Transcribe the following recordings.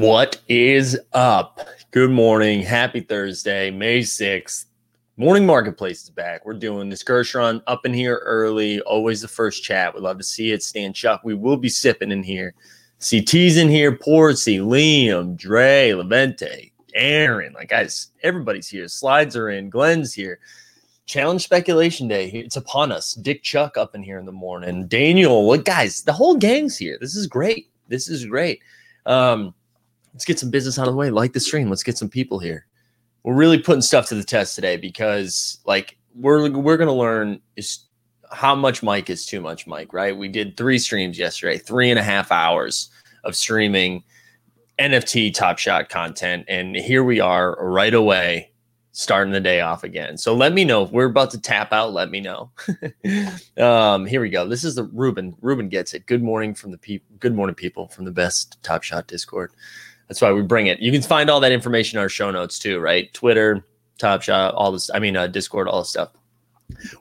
What is up? Good morning. Happy Thursday, May 6th. Morning Marketplace is back. We're doing this Gershon up in here early. Always the first chat. We'd love to see it. Stan Chuck. We will be sipping in here. See T's in here. Portsy, Liam, Dre, Levente, Aaron. Like, guys, everybody's here. Slides are in. Glenn's here. Challenge speculation day. It's upon us. Dick Chuck up in here in the morning. Daniel. What guys? The whole gang's here. This is great. This is great. Um, let's get some business out of the way. Like the stream. Let's get some people here. We're really putting stuff to the test today because, like, we're we're gonna learn is how much Mike is too much Mike. Right? We did three streams yesterday, three and a half hours of streaming NFT Top Shot content, and here we are right away starting the day off again. So let me know if we're about to tap out. Let me know. um, here we go. This is the Ruben. Ruben gets it. Good morning from the people. Good morning, people from the best Top Shot Discord. That's why we bring it. You can find all that information in our show notes too, right? Twitter, Top Shot, all this. I mean, uh, Discord, all this stuff.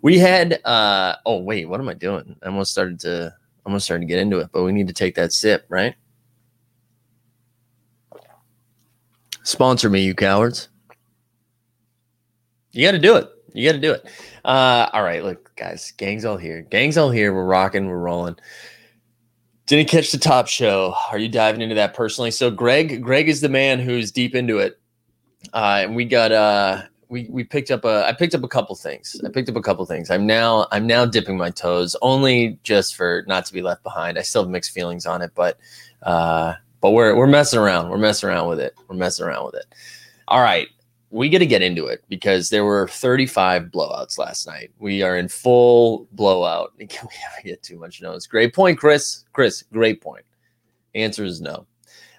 We had. uh Oh wait, what am I doing? I almost started to. I Almost started to get into it, but we need to take that sip, right? Sponsor me, you cowards. You got to do it. You got to do it. Uh, all right, look, guys, gang's all here. Gang's all here. We're rocking. We're rolling. Didn't catch the top show. Are you diving into that personally? So, Greg, Greg is the man who's deep into it, uh, and we got uh, we we picked up a I picked up a couple things. I picked up a couple things. I'm now I'm now dipping my toes only just for not to be left behind. I still have mixed feelings on it, but uh, but we're we're messing around. We're messing around with it. We're messing around with it. All right we got to get into it because there were 35 blowouts last night. We are in full blowout. Can We haven't get too much notes. Great point, Chris. Chris, great point. Answer is no.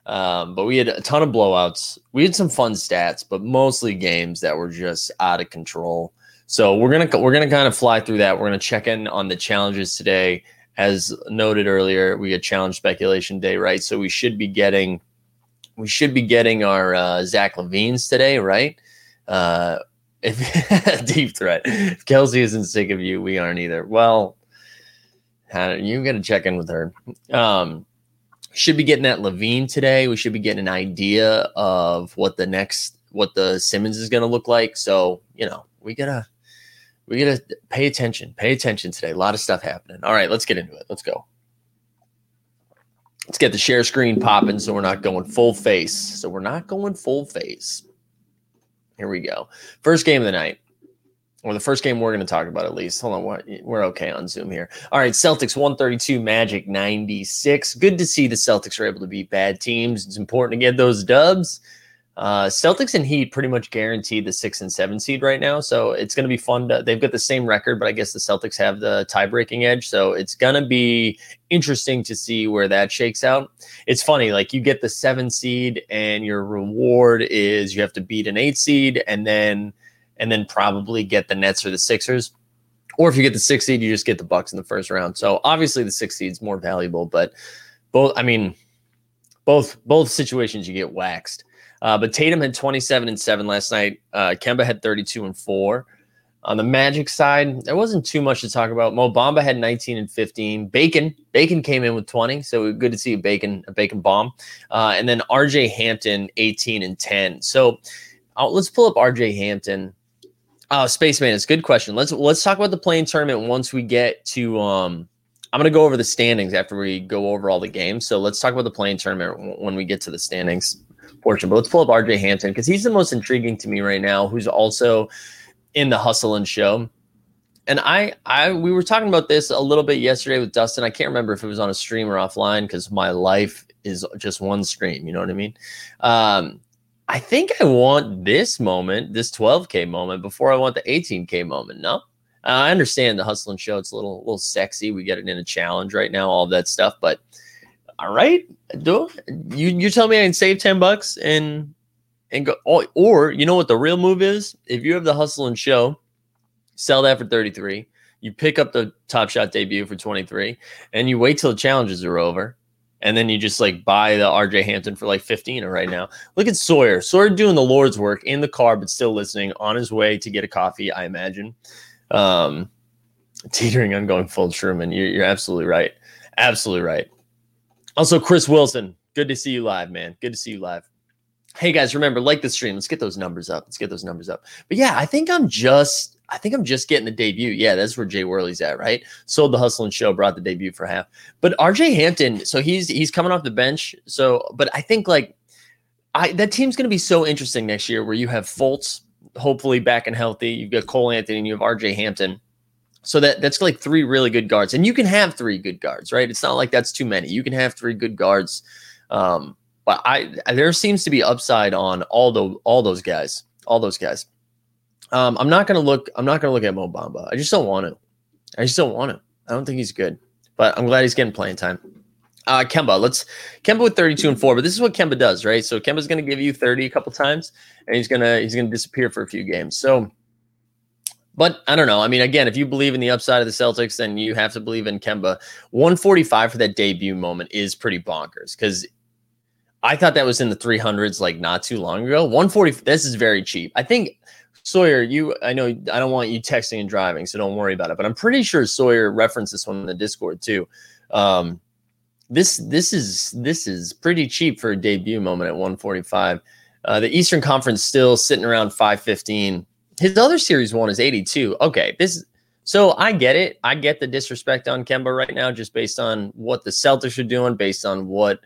Um, but we had a ton of blowouts. We had some fun stats, but mostly games that were just out of control. So we're gonna we're gonna kind of fly through that. We're gonna check in on the challenges today. As noted earlier, we had challenge speculation day, right? So we should be getting we should be getting our uh, Zach LaVines today, right? Uh, if deep threat. If Kelsey isn't sick of you, we aren't either. Well, you got to check in with her. Um, should be getting that LaVine today. We should be getting an idea of what the next what the Simmons is going to look like. So you know we gotta we gotta pay attention. Pay attention today. A lot of stuff happening. All right, let's get into it. Let's go. Let's get the share screen popping so we're not going full face. So we're not going full face. Here we go. First game of the night. Or the first game we're going to talk about at least. Hold on, we're okay on Zoom here. All right, Celtics 132, Magic 96. Good to see the Celtics are able to beat bad teams. It's important to get those dubs. Uh, Celtics and Heat pretty much guaranteed the six and seven seed right now, so it's going to be fun. To, they've got the same record, but I guess the Celtics have the tie breaking edge, so it's going to be interesting to see where that shakes out. It's funny, like you get the seven seed, and your reward is you have to beat an eight seed, and then and then probably get the Nets or the Sixers. Or if you get the six seed, you just get the Bucks in the first round. So obviously the six seed is more valuable, but both, I mean, both both situations you get waxed. Uh, but Tatum had 27 and 7 last night. Uh, Kemba had 32 and 4. On the Magic side, there wasn't too much to talk about. Mo Bamba had 19 and 15. Bacon, Bacon came in with 20, so good to see a Bacon, a Bacon bomb. Uh, and then RJ Hampton, 18 and 10. So uh, let's pull up RJ Hampton. Oh, Spaceman, it's a good question. Let's let's talk about the play-in tournament once we get to um I'm going to go over the standings after we go over all the games. So let's talk about the playing tournament when we get to the standings portion. But let's pull up RJ Hampton because he's the most intriguing to me right now, who's also in the hustle and show. And I, I, we were talking about this a little bit yesterday with Dustin. I can't remember if it was on a stream or offline because my life is just one stream. You know what I mean? Um, I think I want this moment, this 12k moment, before I want the 18k moment. No, I understand the hustle and show. It's a little, little sexy. We get it in a challenge right now, all that stuff. But all right, do you you tell me I can save 10 bucks and and go or, or you know what the real move is? If you have the hustle and show, sell that for 33. You pick up the top shot debut for 23 and you wait till the challenges are over. And then you just like buy the RJ Hampton for like 15 right now. Look at Sawyer. Sawyer doing the Lord's work in the car, but still listening on his way to get a coffee, I imagine. Um, teetering on going full Truman. You're, you're absolutely right. Absolutely right. Also, Chris Wilson, Good to see you live, man. Good to see you live. Hey guys, remember like the stream. Let's get those numbers up. Let's get those numbers up. But yeah, I think I'm just I think I'm just getting the debut. Yeah, that's where Jay Worley's at, right? Sold the hustle and show, brought the debut for half. But RJ Hampton, so he's he's coming off the bench. So, but I think like I that team's going to be so interesting next year, where you have Fultz hopefully back and healthy. You've got Cole Anthony, and you have RJ Hampton. So that that's like three really good guards, and you can have three good guards, right? It's not like that's too many. You can have three good guards. Um, but I there seems to be upside on all the all those guys, all those guys. Um, I'm not gonna look. I'm not gonna look at Mo Bamba. I just don't want to. I just don't want to. I don't think he's good. But I'm glad he's getting playing time. Uh, Kemba, let's Kemba with 32 and four. But this is what Kemba does, right? So Kemba's gonna give you 30 a couple times, and he's gonna he's gonna disappear for a few games. So. But I don't know. I mean, again, if you believe in the upside of the Celtics, then you have to believe in Kemba. 145 for that debut moment is pretty bonkers because I thought that was in the 300s like not too long ago. 140 this is very cheap. I think Sawyer, you I know I don't want you texting and driving, so don't worry about it, but I'm pretty sure Sawyer referenced this one in the Discord too. Um this this is this is pretty cheap for a debut moment at 145. Uh, the Eastern Conference still sitting around 515. His other series one is 82. Okay, this so I get it. I get the disrespect on Kemba right now, just based on what the Celtics are doing, based on what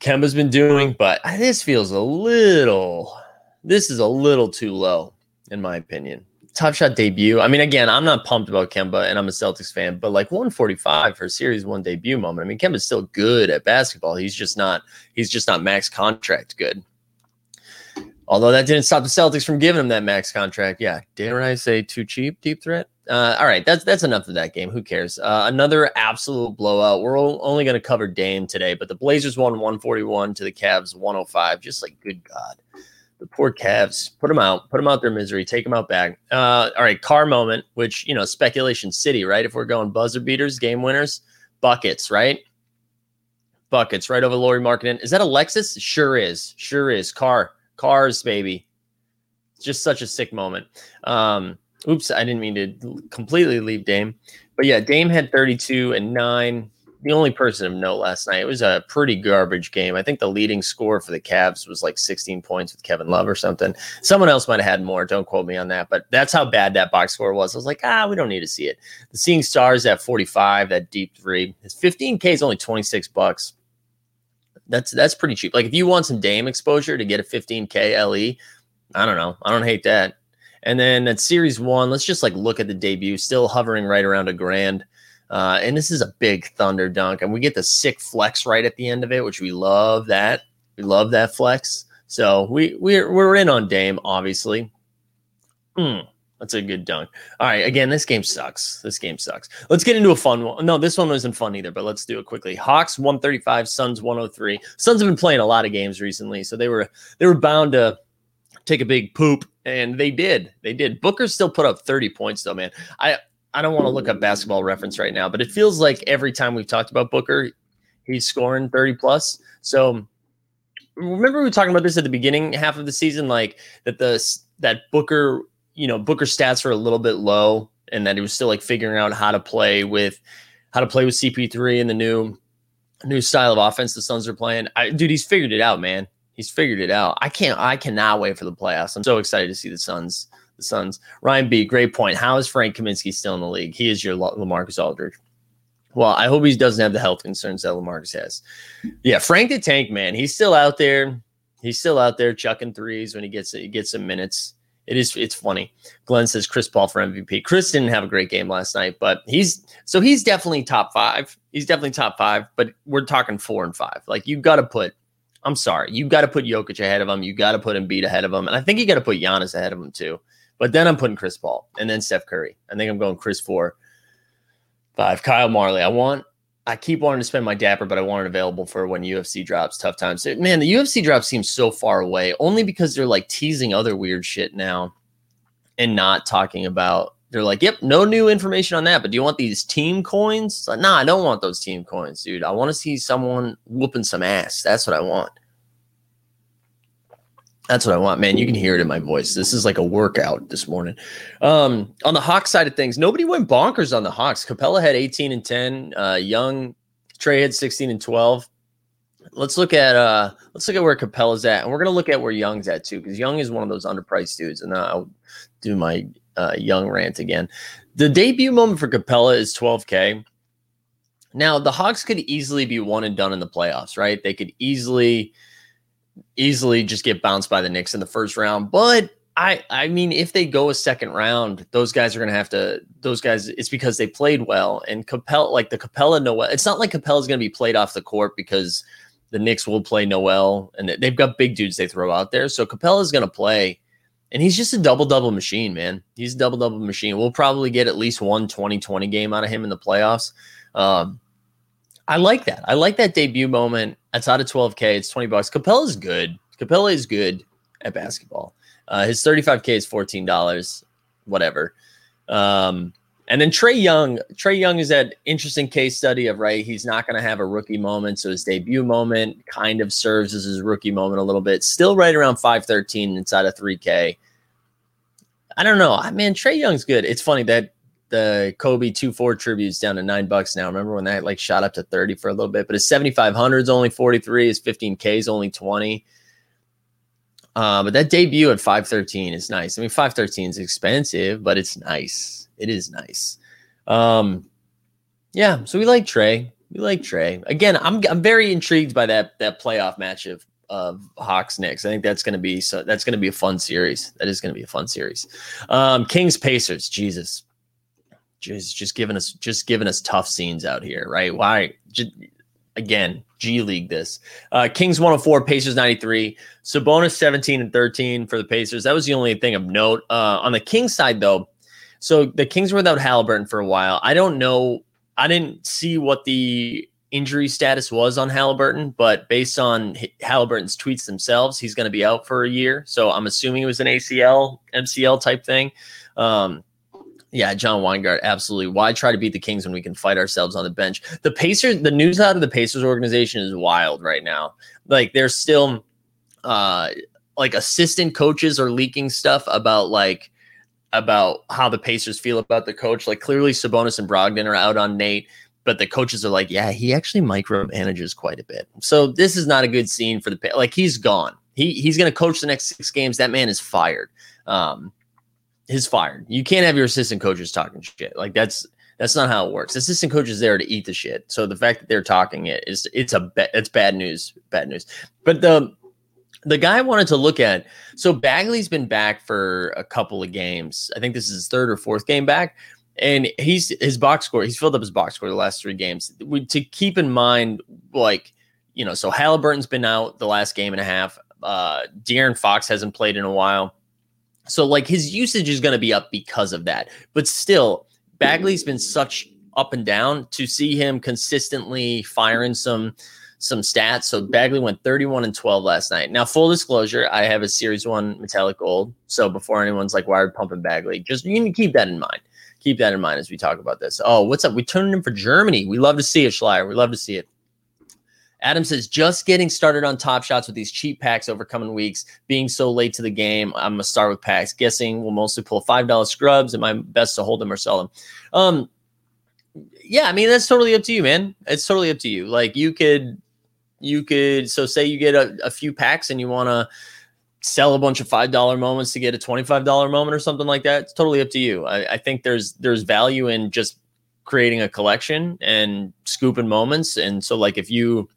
Kemba's been doing, but this feels a little, this is a little too low, in my opinion. Top shot debut. I mean, again, I'm not pumped about Kemba and I'm a Celtics fan, but like 145 for a series one debut moment. I mean, Kemba's still good at basketball. He's just not, he's just not max contract good. Although that didn't stop the Celtics from giving him that max contract. Yeah. Dare I say too cheap, deep threat? Uh, all right, that's that's enough of that game. Who cares? Uh, another absolute blowout. We're only going to cover Dame today, but the Blazers won 141 to the Cavs 105. Just like good God, the poor Cavs. Put them out. Put them out their misery. Take them out back. Uh, all right, car moment. Which you know, speculation city, right? If we're going buzzer beaters, game winners, buckets, right? Buckets right over Lauri Markkanen. Is that a Lexus? Sure is. Sure is. Car, cars, baby. Just such a sick moment. Um, Oops, I didn't mean to completely leave Dame. But yeah, Dame had 32 and 9. The only person of note last night. It was a pretty garbage game. I think the leading score for the Cavs was like 16 points with Kevin Love or something. Someone else might have had more. Don't quote me on that. But that's how bad that box score was. I was like, ah, we don't need to see it. The Seeing Stars at 45, that deep three. His 15K is only 26 bucks. That's that's pretty cheap. Like if you want some Dame exposure to get a 15K LE, I don't know. I don't hate that. And then at series one, let's just like look at the debut, still hovering right around a grand. Uh, and this is a big thunder dunk, and we get the sick flex right at the end of it, which we love that. We love that flex. So we we're we're in on Dame, obviously. Hmm. That's a good dunk. All right. Again, this game sucks. This game sucks. Let's get into a fun one. No, this one wasn't fun either, but let's do it quickly. Hawks 135, Suns 103. Suns have been playing a lot of games recently, so they were they were bound to take a big poop, and they did. They did. Booker still put up 30 points though, man. I I don't want to look up basketball reference right now, but it feels like every time we've talked about Booker, he's scoring 30 plus. So remember we were talking about this at the beginning half of the season, like that the that Booker, you know, Booker stats were a little bit low, and that he was still like figuring out how to play with how to play with CP3 and the new new style of offense the Suns are playing. I, dude, he's figured it out, man. He's figured it out. I can't. I cannot wait for the playoffs. I'm so excited to see the Suns. The Suns. Ryan B. Great point. How is Frank Kaminsky still in the league? He is your Lamarcus Aldridge. Well, I hope he doesn't have the health concerns that Lamarcus has. Yeah, Frank the Tank man. He's still out there. He's still out there chucking threes when he gets he gets some minutes. It is it's funny. Glenn says Chris Paul for MVP. Chris didn't have a great game last night, but he's so he's definitely top five. He's definitely top five, but we're talking four and five. Like you got to put I'm sorry. You got to put Jokic ahead of him. You got to put Embiid ahead of him. And I think you got to put Giannis ahead of him too. But then I'm putting Chris Paul and then Steph Curry. I think I'm going Chris four, five. Kyle Marley. I want, I keep wanting to spend my dapper, but I want it available for when UFC drops. Tough times. Man, the UFC drop seems so far away only because they're like teasing other weird shit now and not talking about they're like, yep, no new information on that. But do you want these team coins? Like, nah, I don't want those team coins, dude. I want to see someone whooping some ass. That's what I want. That's what I want, man. You can hear it in my voice. This is like a workout this morning. Um, on the Hawks side of things, nobody went bonkers on the Hawks. Capela had 18 and 10. Uh, Young Trae had 16 and 12. let's look at uh let's look at where Capela's at, and we're gonna look at where Young's at too, because Young is one of those underpriced dudes. And I'll do my uh, Young rant again. The debut moment for Capela is 12k. Now the Hawks could easily be one and done in the playoffs, right? They could easily, easily just get bounced by the Knicks in the first round. But I, I mean, if they go a second round, those guys are to have to. Those guys, it's because they played well. And Capela, like the Capela Noel, it's not like Capela's going to be played off the court because the Knicks will play Noel, and they've got big dudes they throw out there. So going to play, and he's just a double double machine, man. He's a double double machine. We'll probably get at least one 20 20 game out of him in the playoffs. Um, I like that. I like that debut moment. It's out of 12K. It's 20 bucks. Capela is good. Capela is good at basketball. Uh, his 35K is $14. Whatever. Um, and then Trae Young, Trae Young is that interesting case study of right. He's not going to have a rookie moment, so his debut moment kind of serves as his rookie moment a little bit. Still right around five thirteen inside of three K. I don't know, I mean, Trae Young's good. It's funny that the Kobe two four tributes down to nine bucks now. Remember when that like shot up to thirty for a little bit? But his seventy five hundred is only forty three. His fifteen K is only twenty. Uh, but that debut at 513 is nice. I mean, 513 is expensive, but it's nice. It is nice. Um, yeah, so we like Trae. We like Trae. Again, I'm I'm very intrigued by that that playoff match of of Hawks Knicks. I think that's gonna be so that's gonna be a fun series. That is gonna be a fun series. Um, Kings Pacers, Jesus. Just, just giving us just giving us tough scenes out here, right? Why just, again, G League this. Uh, Kings 104, Pacers 93. Sabonis 17 and 13 for the Pacers. That was the only thing of note. Uh, on the Kings side, though, so the Kings were without Halliburton for a while. I don't know. I didn't see what the injury status was on Halliburton, but based on Halliburton's tweets themselves, he's going to be out for a year. So I'm assuming it was an ACL, MCL type thing. Um, yeah, John Weingart, absolutely. Why try to beat the Kings when we can fight ourselves on the bench? The Pacers, the news out of the Pacers organization is wild right now. Like they're still uh like assistant coaches are leaking stuff about like about how the Pacers feel about the coach. Like clearly Sabonis and Brogdon are out on Nate, but the coaches are like, yeah, he actually micromanages quite a bit. So this is not a good scene for the like he's gone. He he's going to coach the next 6 games. That man is fired. Um is fired. You can't have your assistant coaches talking shit. Like that's that's not how it works. Assistant coach is there to eat the shit. So the fact that they're talking it is it's a it's bad news. Bad news. But the the guy I wanted to look at. So Bagley's been back for a couple of games. I think this is his third or fourth game back. And he's his box score, he's filled up his box score the last three games. We, to keep in mind, like, you know, so Halliburton's been out the last game and a half. Uh De'Aaron Fox hasn't played in a while. So like his usage is going to be up because of that. But still, Bagley's been such up and down to see him consistently firing some some stats. So Bagley went 31 and 12 last night. Now, full disclosure, I have a series one metallic gold. So before anyone's like, why are pumping Bagley? Just you need to keep that in mind. Keep that in mind as we talk about this. Oh, what's up? We turned in for Germany. We love to see it, Schleier. We love to see it. Adam says, just getting started on top shots with these cheap packs over coming weeks. Being so late to the game, I'm gonna start with packs. Guessing we'll mostly pull five dollar scrubs, and my best to hold them or sell them. Um, yeah, I mean that's totally up to you, man. It's totally up to you. Like you could, you could. So say you get a, a few packs and you want to sell a bunch of five dollar moments to get a twenty five dollar moment or something like that. It's totally up to you. I, I think there's there's value in just creating a collection and scooping moments. And so like if you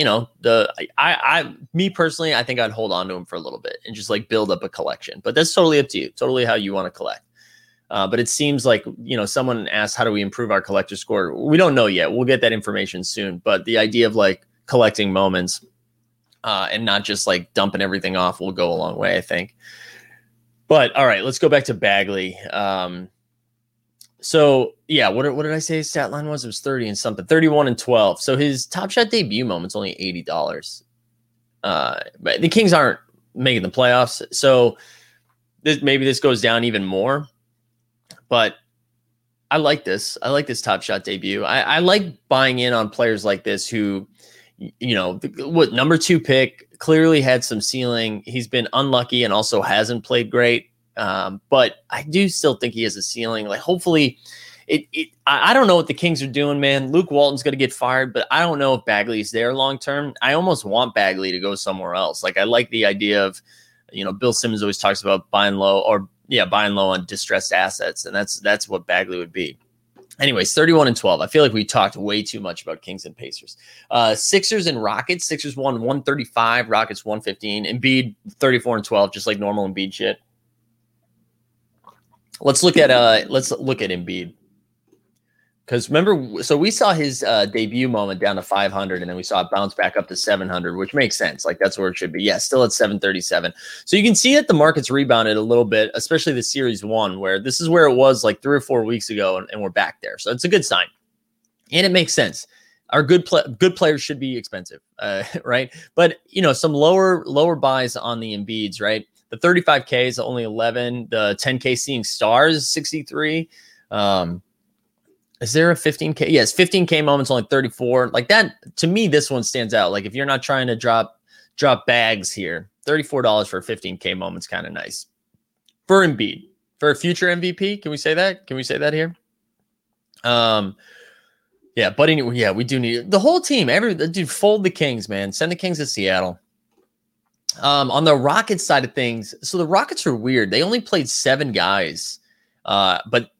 you know, the I, I, me personally, I think I'd hold on to them for a little bit and just like build up a collection. But that's totally up to you. Totally how you want to collect. Uh, but it seems like you know someone asked how do we improve our collector score we don't know yet we'll get that information soon but the idea of like collecting moments uh, and not just like dumping everything off will go a long way i think but all right let's go back to bagley um, so yeah, what, what did I say his stat line was? It was 30 and something, 31 and 12. So his top shot debut moment's only $80. Uh, but the Kings aren't making the playoffs. So this, maybe this goes down even more. But I like this. I like this top shot debut. I, I like buying in on players like this who, you know, what number two pick clearly had some ceiling. He's been unlucky and also hasn't played great. Um, but I do still think he has a ceiling. Like, hopefully, it, it I, I don't know what the Kings are doing, man. Luke Walton's going to get fired, but I don't know if Bagley's there long term. I almost want Bagley to go somewhere else. Like I like the idea of, you know, Bill Simmons always talks about buying low or yeah, buying low on distressed assets, and that's that's what Bagley would be. Anyways, 31 and 12. I feel like we talked way too much about Kings and Pacers. Uh, Sixers and Rockets. Sixers won 135, Rockets 115. Embiid 34 and 12, just like normal Embiid shit. Let's look at uh let's look at Embiid. Because remember, so we saw his uh, debut moment down to 500, and then we saw it bounce back up to 700, which makes sense. Like that's where it should be. Yeah, still at 737. So you can see that the market's rebounded a little bit, especially the series one, where this is where it was like three or four weeks ago, and, and we're back there. So it's a good sign, and it makes sense. Our good play, good players should be expensive, uh, right? But you know, some lower lower buys on the Embiids, right? The 35k is only 11. The 10k seeing stars 63. Um, is there a 15K? Yes, 15K moments only 34. Like that to me, this one stands out. Like if you're not trying to drop drop bags here, $34 for 15K moments kind of nice. For Embiid, for a future MVP, can we say that? Can we say that here? Um yeah, buddy. Yeah, we do need the whole team. Every dude, fold the Kings, man. Send the Kings to Seattle. Um, on the Rockets side of things, so the Rockets are weird. They only played seven guys, uh, but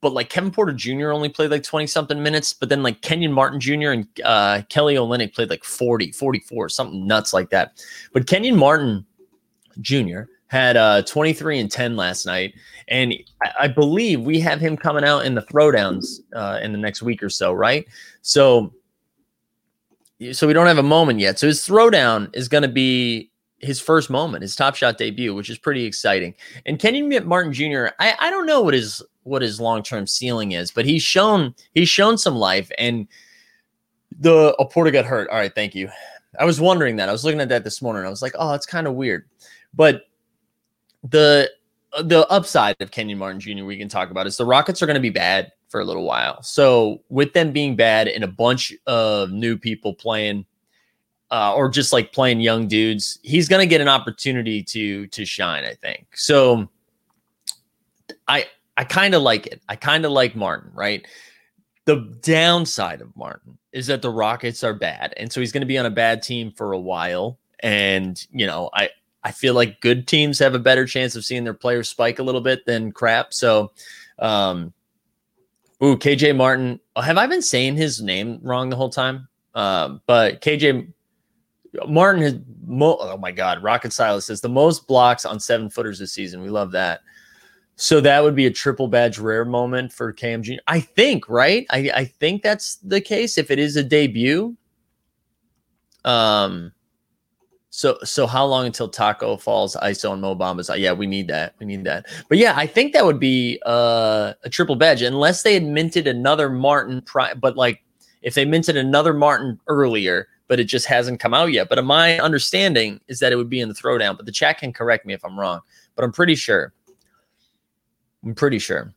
but like Kevin Porter Jr. only played like 20 something minutes, but then like Kenyon Martin Jr. and uh, Kelly Olynyk played like 40, 44, something nuts like that. But Kenyon Martin Jr. had uh, 23 and 10 last night. And I, I believe we have him coming out in the throwdowns uh, in the next week or so, right? So, so we don't have a moment yet. So his throwdown is going to be his first moment, his top shot debut, which is pretty exciting. And Kenyon Martin Jr., I, I don't know what his what his long term ceiling is, but he's shown he's shown some life. And the Oporta got hurt. All right, thank you. I was wondering that. I was looking at that this morning. I was like, oh, it's kind of weird. But the the upside of Kenyon Martin Jr. we can talk about is the Rockets are going to be bad for a little while. So with them being bad and a bunch of new people playing uh, or just like playing young dudes, he's going to get an opportunity to to shine. I think so. I I kind of like it. I kind of like Martin, right? The downside of Martin is that the Rockets are bad, and so he's going to be on a bad team for a while. And you know, I I feel like good teams have a better chance of seeing their players spike a little bit than crap. So, um, ooh, KJ Martin. Have I been saying his name wrong the whole time? Um, but KJ Martin has. Mo- oh my God, Rocket Silas says the most blocks on seven footers this season. We love that. So that would be a triple badge rare moment for Cam Jr. I think, right? I, I think that's the case if it is a debut. Um so so how long until Tacko falls ISO and Mo Bambas? Yeah, we need that. We need that. But yeah, I think that would be uh, a triple badge unless they had minted another Martin pri- but like if they minted another Martin earlier, but it just hasn't come out yet. But my understanding is that it would be in the throwdown, but the chat can correct me if I'm wrong. But I'm pretty sure. I'm pretty sure.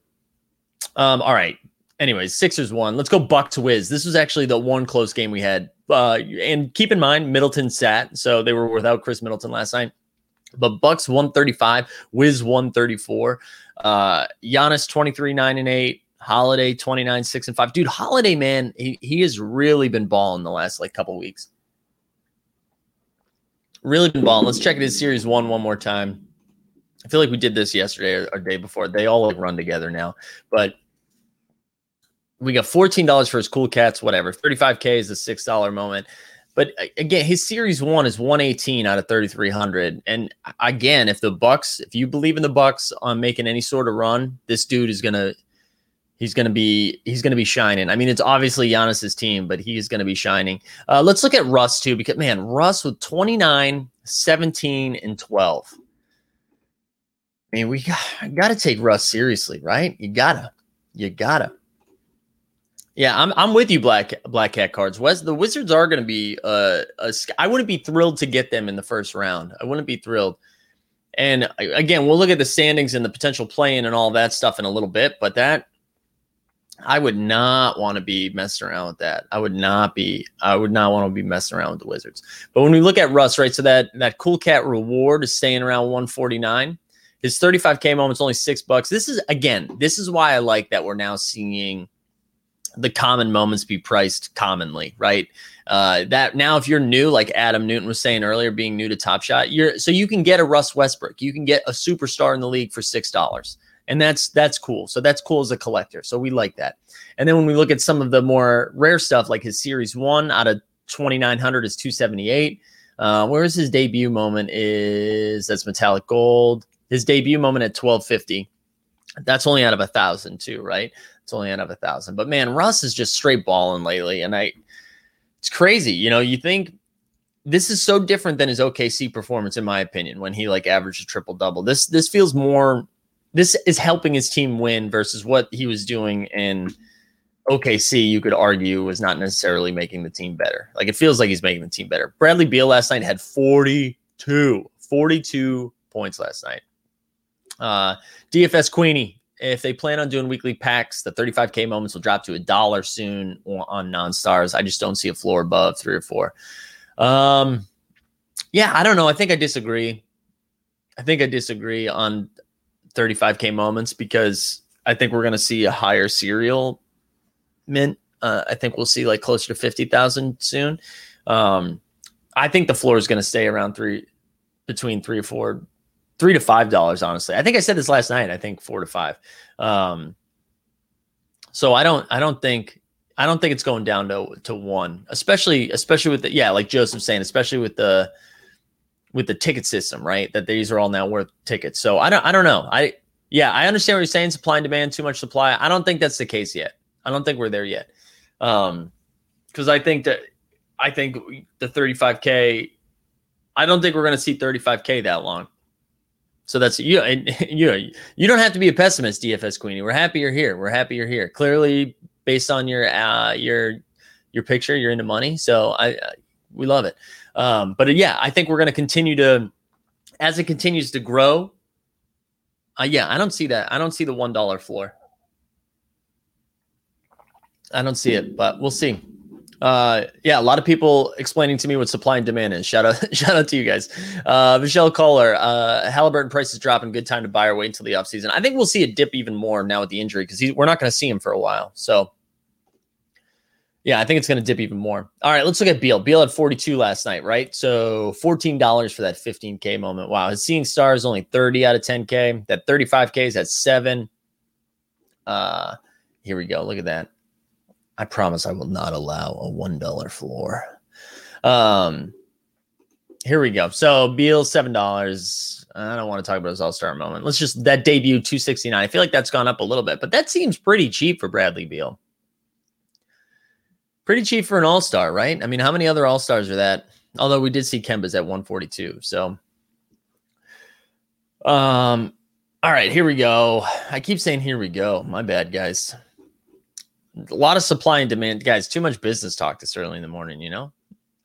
Um, all right. Anyways, Sixers won. Let's go Bucks Wiz. This was actually the one close game we had. Uh, and keep in mind, Middleton sat, so they were without Khris Middleton last night. But Bucks 135, Wiz 134. Uh, Giannis 23, 9 and 8. Holiday 29, 6 and 5. Dude, Holiday, man, he, he has really been balling the last like couple weeks. Really been balling. Let's check his series one one more time. I feel like we did this yesterday or, or day before. They all like run together now, but we got fourteen dollars for his cool cats. Whatever, thirty five k is a six dollar moment. But uh, again, his series one is 118 out of 3,300. And again, if the Bucks, if you believe in the Bucks on making any sort of run, this dude is gonna, he's gonna be, he's gonna be shining. I mean, it's obviously Giannis's team, but he's gonna be shining. Uh, let's look at Russ too, because man, Russ with 29, 17, and 12. I mean, we got, got to take Russ seriously, right? You gotta, you gotta. Yeah, I'm I'm with you, Black Black Cat cards. West the Wizards are going to be uh, a, I wouldn't be thrilled to get them in the first round. I wouldn't be thrilled. And again, we'll look at the standings and the potential playing and all that stuff in a little bit. But that I would not want to be messing around with that. I would not be. I would not want to be messing around with the Wizards. But when we look at Russ, right? So that that cool cat reward is staying around 149 His 35K moment's only six bucks. This is, again, this is why I like that we're now seeing the common moments be priced commonly, right? Uh, that now, if you're new, like Adam Newton was saying earlier, being new to Top Shot, you're so you can get a Russ Westbrook, you can get a superstar in the league for six dollars, and that's that's cool. So that's cool as a collector. So we like that. And then when we look at some of the more rare stuff, like his Series One out of 2900 is 278. Uh, where's his debut moment? Is that's metallic gold. His debut moment at 1250. That's only out of a thousand too, right? It's only out of a thousand. But man, Russ is just straight balling lately, and I, it's crazy. You know, you think this is so different than his OKC performance, in my opinion, when he like averaged a triple double. This this feels more. This is helping his team win versus what he was doing in OKC. You could argue was not necessarily making the team better. Like it feels like he's making the team better. Bradley Beal last night had 42, 42 points last night. Uh, DFS Queenie if they plan on doing weekly packs, the 35K moments will drop to a dollar soon on non stars. I just don't see a floor above three or four. Um, yeah, I don't know. I think I disagree. I think I disagree on 35K moments because I think we're going to see a higher serial mint. Uh, I think we'll see like closer to 50,000 soon. Um, I think the floor is going to stay around three, between three or four three to five dollars honestly i think i said this last night i think four to five um so i don't i don't think i don't think it's going down to to one especially especially with the yeah like joseph saying especially with the with the ticket system right that these are all now worth tickets so i don't i don't know i yeah i understand what you're saying supply and demand too much supply i don't think that's the case yet i don't think we're there yet um because i think that i think the 35k i don't think we're going to see 35k that long so that's you. And you you don't have to be a pessimist, DFS Queenie. We're happy you're here. We're happy you're here. Clearly, based on your uh, your your picture, you're into money. So I, I we love it. Um, but uh, yeah, I think we're going to continue to as it continues to grow. Uh, yeah, I don't see that. I don't see the one dollar floor. I don't see it, but we'll see. Uh, yeah, a lot of people explaining to me what supply and demand is. Shout out, shout out to you guys. Uh, Michelle Kohler, uh, Halliburton prices dropping. Good time to buy or wait until the offseason. I think we'll see a dip even more now with the injury because we're not going to see him for a while. So, yeah, I think it's going to dip even more. All right, let's look at Beal. Beal had 42 last night, right? So $14 for that 15K moment. Wow. His seeing stars only 30 out of 10K. That 35K is at seven. Uh, here we go. Look at that. I promise I will not allow a one dollar floor. Um, here we go. So Beal seven dollars. I don't want to talk about his All Star moment. Let's just that debut two sixty nine. I feel like that's gone up a little bit, but that seems pretty cheap for Bradley Beal. Pretty cheap for an All Star, right? I mean, how many other All Stars are that? Although we did see Kemba's at one forty two. So, um, all right, here we go. I keep saying here we go. My bad, guys a lot of supply and demand. Guys, too much business talk this early in the morning, you know?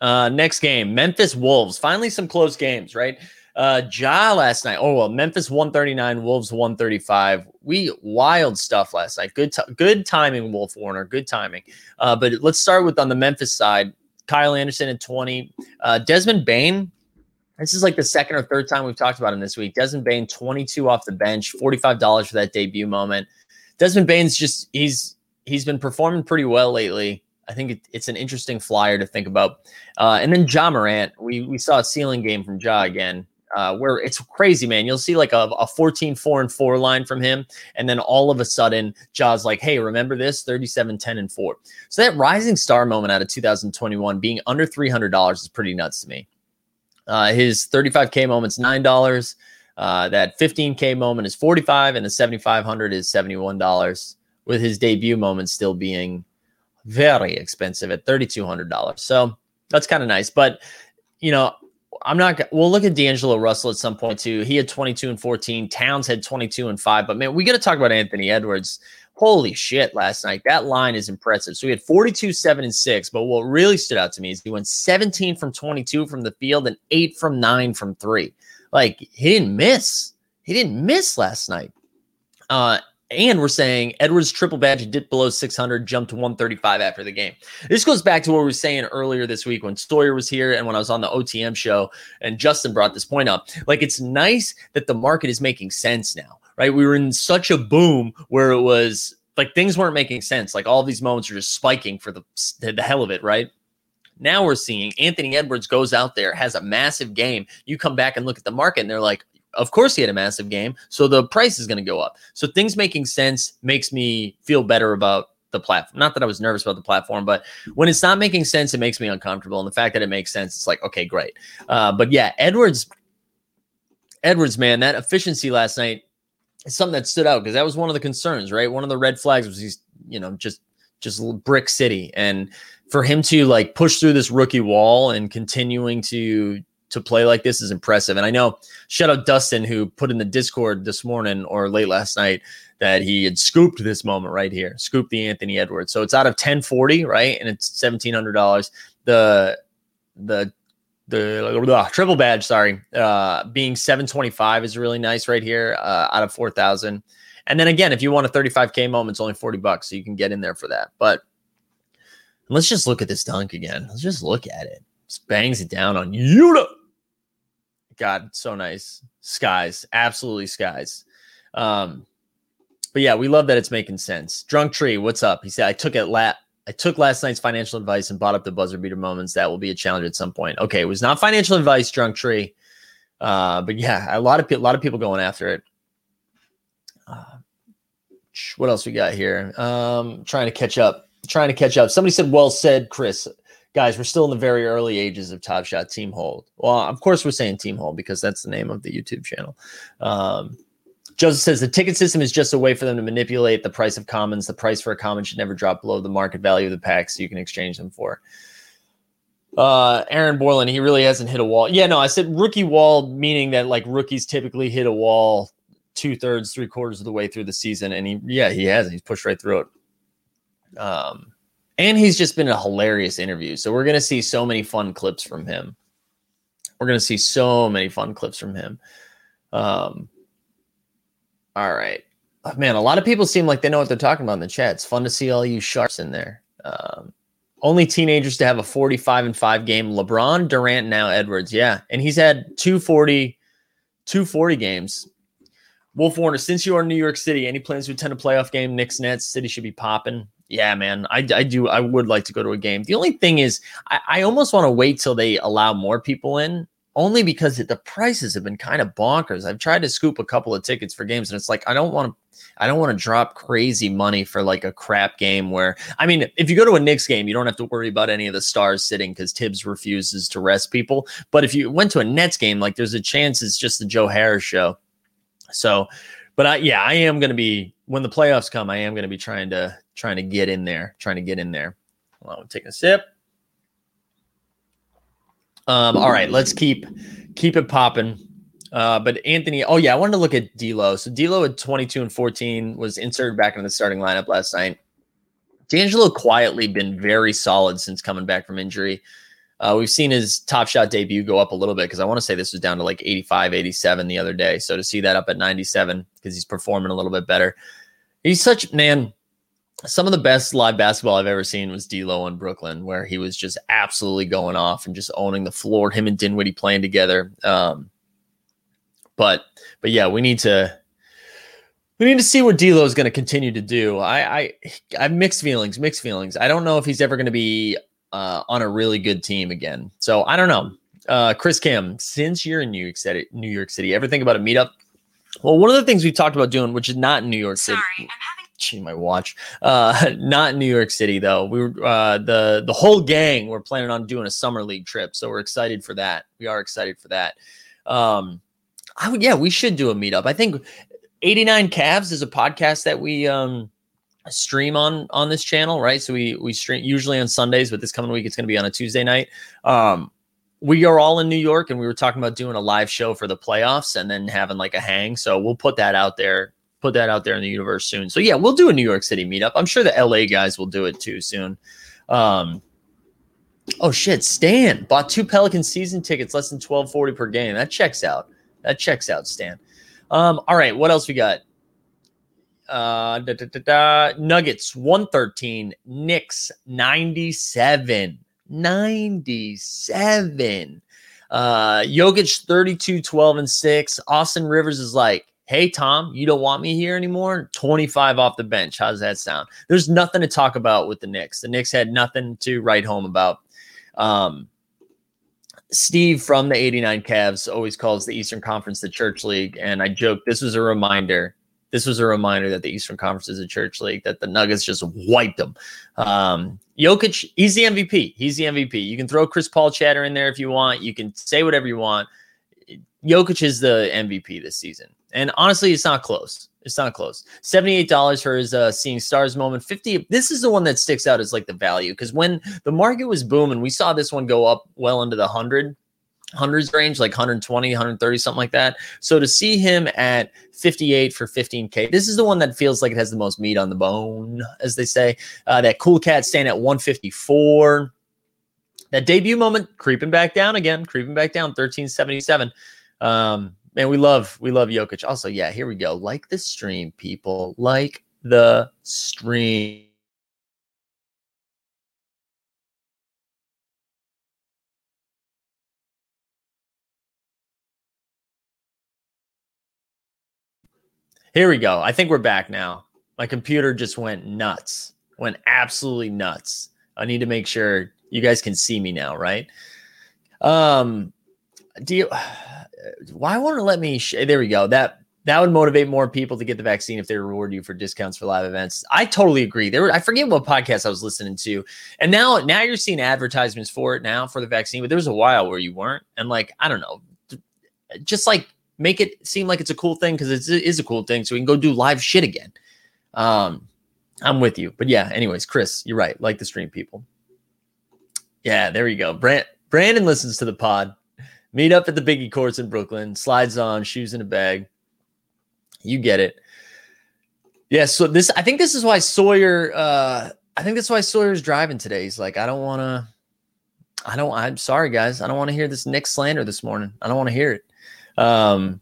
Uh, next game, Memphis Wolves. Finally, some close games, right? Uh, Ja last night. Oh well, Memphis 139, Wolves 135. We wild stuff last night. Good, t- good timing, Wolf Warner. Good timing. Uh, but let's start with on the Memphis side. Kyle Anderson at 20. Uh, Desmond Bane. This is like the second or third time we've talked about him this week. Desmond Bane, 22 off the bench, $45 for that debut moment. Desmond Bane's just he's he's been performing pretty well lately. I think it, it's an interesting flyer to think about. Uh, and then Ja Morant, we we saw a ceiling game from Ja again, uh, where it's crazy, man. You'll see like a, a 14, 4 and 4 line from him. And then all of a sudden, Ja's like, hey, remember this 37, 10 and 4. So that rising star moment out of 2021 being under $300 is pretty nuts to me. Uh, his 35K moment's $9. Uh, that 15K moment is 45 and the 7,500 is $71 with his debut moment still being very expensive at $3,200. So that's kind of nice. But, you know, I'm not, we'll look at D'Angelo Russell at some point too. He had 22 and 14. Towns had 22 and 5. But man, we got to talk about Anthony Edwards. Holy shit, last night. That line is impressive. So he had 42, 7, and 6. But what really stood out to me is he went 17 from 22 from the field and 8 from 9 from 3. Like he didn't miss. He didn't miss last night. Uh, And we're saying Edwards triple badge dipped below 600, jumped to 135 after the game. This goes back to what we were saying earlier this week when Stoyer was here and when I was on the OTM show and Justin brought this point up. Like it's nice that the market is making sense now, right? We were in such a boom where it was like things weren't making sense. Like all these moments are just spiking for the the hell of it, right? Now we're seeing Anthony Edwards goes out there, has a massive game. You come back and look at the market, and they're like, of course he had a massive game. So the price is going to go up. So things making sense makes me feel better about the platform. Not that I was nervous about the platform, but when it's not making sense, it makes me uncomfortable. And the fact that it makes sense, it's like, okay, great. Uh, but yeah, Edwards, Edwards, man, that efficiency last night is something that stood out because that was one of the concerns, right? One of the red flags was he's, you know, just just brick city and for him to like push through this rookie wall and continuing to to play like this is impressive. And I know shout out Dustin who put in the Discord this morning or late last night that he had scooped this moment right here, scooped the Anthony Edwards. So it's out of 1040, right? And it's $1700. The the the uh, triple badge, sorry, uh, being 725 is really nice right here uh, out of 4,000. And then again, if you want a 35K moment, it's only 40 bucks. So you can get in there for that. But let's just look at this dunk again. Let's just look at it. Just bangs it down on Yuta. God, so nice. Skies, absolutely skies. Um, but yeah, we love that it's making sense. Drunk Tree, what's up? He said, I took it lat. I took last night's financial advice and bought up the buzzer beater moments. That will be a challenge at some point. Okay, it was not financial advice, Drunk Tree. Uh, but yeah, a lot of a lot of people going after it. Uh, what else we got here? Um, trying to catch up. Trying to catch up. Somebody said, "Well said, Chris." Guys, we're still in the very early ages of Top Shot Team Hold. Well, of course, we're saying Team Hold because that's the name of the YouTube channel. Um, Joseph says the ticket system is just a way for them to manipulate the price of commons. The price for a common should never drop below the market value of the pack, so you can exchange them for. Uh, Aaron Borland, he really hasn't hit a wall. Yeah, no, I said rookie wall, meaning that like rookies typically hit a wall two thirds, three quarters of the way through the season, and he, yeah, he hasn't. He's pushed right through it. Um, and he's just been a hilarious interview. So we're going to see so many fun clips from him. We're going to see so many fun clips from him. Um, all right. Oh, man, a lot of people seem like they know what they're talking about in the chat. It's fun to see all you sharps in there. Um, only teenagers to have a 45 and 5 game. LeBron, Durant, now Edwards. Yeah. And he's had 240, 240 games. Wolf Warner, since you are in New York City, any plans to attend a playoff game? Knicks Nets, City should be popping. Yeah, man, I, I do. I would like to go to a game. The only thing is, I, I almost want to wait till they allow more people in, only because the prices have been kind of bonkers. I've tried to scoop a couple of tickets for games, and it's like I don't want to. I don't want to drop crazy money for like a crap game where I mean, if you go to a Knicks game, you don't have to worry about any of the stars sitting because Thibs refuses to rest people. But if you went to a Nets game, like there's a chance it's just the Joe Harris show. So, but I yeah, I am going to be when the playoffs come. I am going to be trying to trying to get in there, trying to get in there. Hold on, take a sip. Um, all right, let's keep keep it popping. Uh, but Anthony, oh yeah, I wanted to look at D'Lo. So D'Lo at 22 and 14 was inserted back into the starting lineup last night. D'Angelo quietly been very solid since coming back from injury. Uh, we've seen his top shot debut go up a little bit because I want to say this was down to like 85, 87 the other day. So to see that up at 97 because he's performing a little bit better. He's such man some of the best live basketball I've ever seen was D'Lo in Brooklyn, where he was just absolutely going off and just owning the floor. Him and Dinwiddie playing together. Um, but but yeah, we need to we need to see what D'Lo is going to continue to do. I I have mixed feelings, mixed feelings. I don't know if he's ever going to be uh, on a really good team again. So I don't know. Uh, Chris Cam, since you're in New York City, New York City, ever think about a meetup? Well, one of the things we've talked about doing, which is not in New York City. Sorry, gee, my watch. Uh, not New York City though. We were uh, the the whole gang. We're planning on doing a summer league trip, so we're excited for that. We are excited for that. Um, I would, yeah, we should do a meetup. I think 89 Cavs is a podcast that we um stream on on this channel, right? So we we stream usually on Sundays, but this coming week it's going to be on a Tuesday night. Um, we are all in New York, and we were talking about doing a live show for the playoffs and then having like a hang. So we'll put that out there put that out there in the universe soon. So yeah, we'll do a New York City meetup. I'm sure the LA guys will do it too soon. Um, oh shit, Stan bought two Pelican season tickets, less than 1240 per game. That checks out. That checks out, Stan. Um, all right, what else we got? Uh, da, da, da, Nuggets 113, Knicks 97. 97. Uh, Jokic 32, 12, and 6. Austin Rivers is like, hey, Tom, you don't want me here anymore? 25 off the bench. How does that sound? There's nothing to talk about with the Knicks. The Knicks had nothing to write home about. Um, Steve from the 89 Cavs always calls the Eastern Conference the Church League. And I joke, this was a reminder. This was a reminder that the Eastern Conference is a church league, that the Nuggets just wiped them. Um, Jokic, he's the MVP. He's the MVP. You can throw Chris Paul chatter in there if you want. You can say whatever you want. Jokic is the MVP this season. And honestly, it's not close. It's not close. $78 for his uh, seeing stars moment. 50. This is the one that sticks out as like the value because when the market was booming, we saw this one go up well into the 100 hundreds range, like 120, 130, something like that. So to see him at 58 for 15K, this is the one that feels like it has the most meat on the bone, as they say. Uh, that cool cat staying at 154. That debut moment creeping back down again, creeping back down, 1377. Um, man, we love we love Jokic. Also, yeah, here we go. Like the stream, people. Like the stream. Here we go. I think we're back now. My computer just went nuts. Went absolutely nuts. I need to make sure you guys can see me now, right? Um do you why won't it let me? Sh- there we go. That that would motivate more people to get the vaccine if they reward you for discounts for live events. I totally agree. There, were, I forget what podcast I was listening to, and now now you're seeing advertisements for it now for the vaccine, but there was a while where you weren't, and like I don't know, just like make it seem like it's a cool thing because it is a cool thing, so we can go do live shit again. Um, I'm with you, but yeah. Anyways, Chris, you're right. Like the stream people. Yeah, there you go. Brand, Brandon listens to the pod. Meet up at the Biggie Courts in Brooklyn. Slides on, shoes in a bag. You get it. Yeah. So this, I think this is why Sawyer. Uh, I think that's why Sawyer's driving today. He's like, I don't want to. I don't. I'm sorry, guys. I don't want to hear this Knick slander this morning. I don't want to hear it. Um,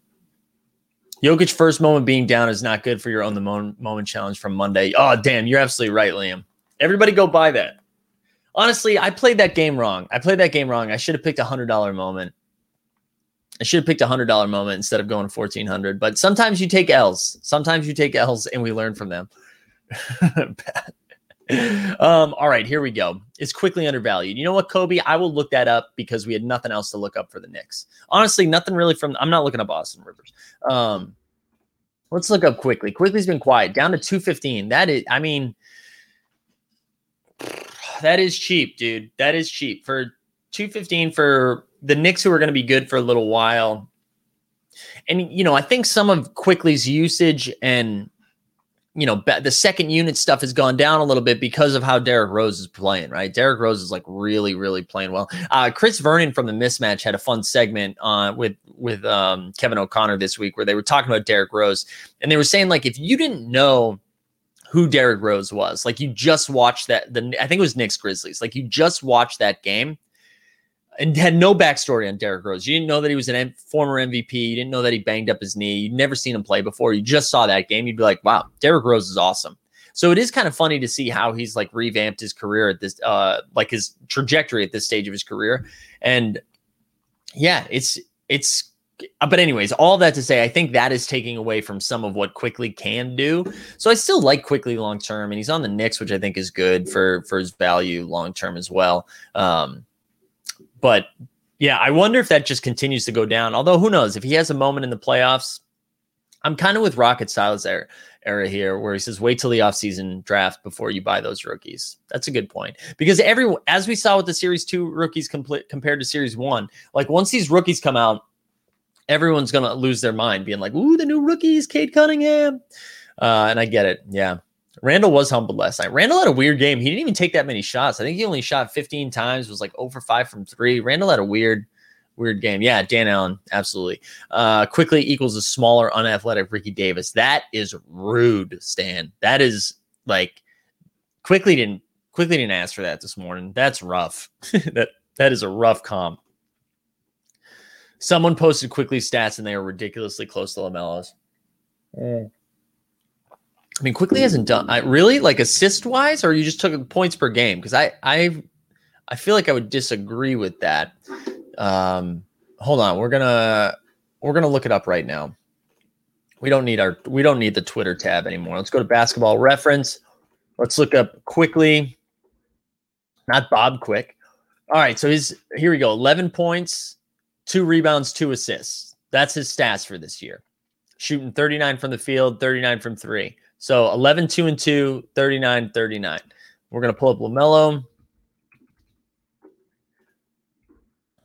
Jokic first moment being down is not good for your own the moment challenge from Monday. Oh, damn, you're absolutely right, Liam. Everybody go buy that. Honestly, I played that game wrong. I played that game wrong. I should have picked a hundred dollar moment. I should have picked a hundred dollar moment instead of going fourteen hundred. But sometimes you take L's. Sometimes you take L's, and we learn from them. um, all right, here we go. It's Quickley undervalued. You know what, Kobe? I will look that up because we had nothing else to look up for the Knicks. Honestly, nothing really from. I'm not looking up Austin Rivers. Um, let's look up Quickley. Quickley's been quiet, down to two fifteen. That is, I mean, that is cheap, dude. That is cheap for two fifteen for the Knicks who are going to be good for a little while. And you know, I think some of Quickley's usage and you know the second unit stuff has gone down a little bit because of how Derrick Rose is playing. Right, Derrick Rose is like really, really playing well. Uh, Chris Vernon from the Mismatch had a fun segment uh, with with um, Kevin O'Connor this week where they were talking about Derrick Rose and they were saying like if you didn't know who Derrick Rose was, like you just watched that the I think it was Knicks Grizzlies, like you just watched that game and had no backstory on Derrick Rose. You didn't know that he was an former MVP. You didn't know that he banged up his knee. You'd never seen him play before. You just saw that game. You'd be like, wow, Derrick Rose is awesome. So it is kind of funny to see how he's like revamped his career at this, uh, like his trajectory at this stage of his career. And yeah, it's, it's, but anyways, all that to say, I think that is taking away from some of what Quickley can do. So I still like Quickley long term, and he's on the Knicks, which I think is good for for his value long term as well. Um, but yeah, I wonder if that just continues to go down. Although who knows if he has a moment in the playoffs. I'm kind of with Rocket Styles era, era here, where he says, "Wait till the offseason draft before you buy those rookies." That's a good point because everyone, as we saw with the Series Two rookies complete compared to Series One, like once these rookies come out, everyone's gonna lose their mind, being like, "Ooh, the new rookies, Cade Cunningham," uh, and I get it. Yeah, Randle was humbled last night. Randle had a weird game. He didn't even take that many shots. I think he only shot 15 times, was like over five from three. Randle had a weird, weird game. Yeah, Dan Allen, absolutely. Uh, Quickley equals a smaller, unathletic Ricky Davis. That is rude, Stan. That is like Quickley didn't Quickley didn't ask for that this morning. That's rough. that that is a rough comp. Someone posted Quickley stats and they are ridiculously close to LaMelo's. Mm. I mean, Quickley hasn't done. I really like assist wise, or you just took points per game? Because I I I feel like I would disagree with that. Um, hold on, we're gonna we're gonna look it up right now. We don't need our we don't need the Twitter tab anymore. Let's go to Basketball Reference. Let's look up Quickley. not Bob Quick. All right, so he's here we go. Eleven points, two rebounds, two assists. That's his stats for this year. Shooting 39 from the field, 39 from three. So 11, 2 and 2, 39, 39. We're going to pull up LaMelo.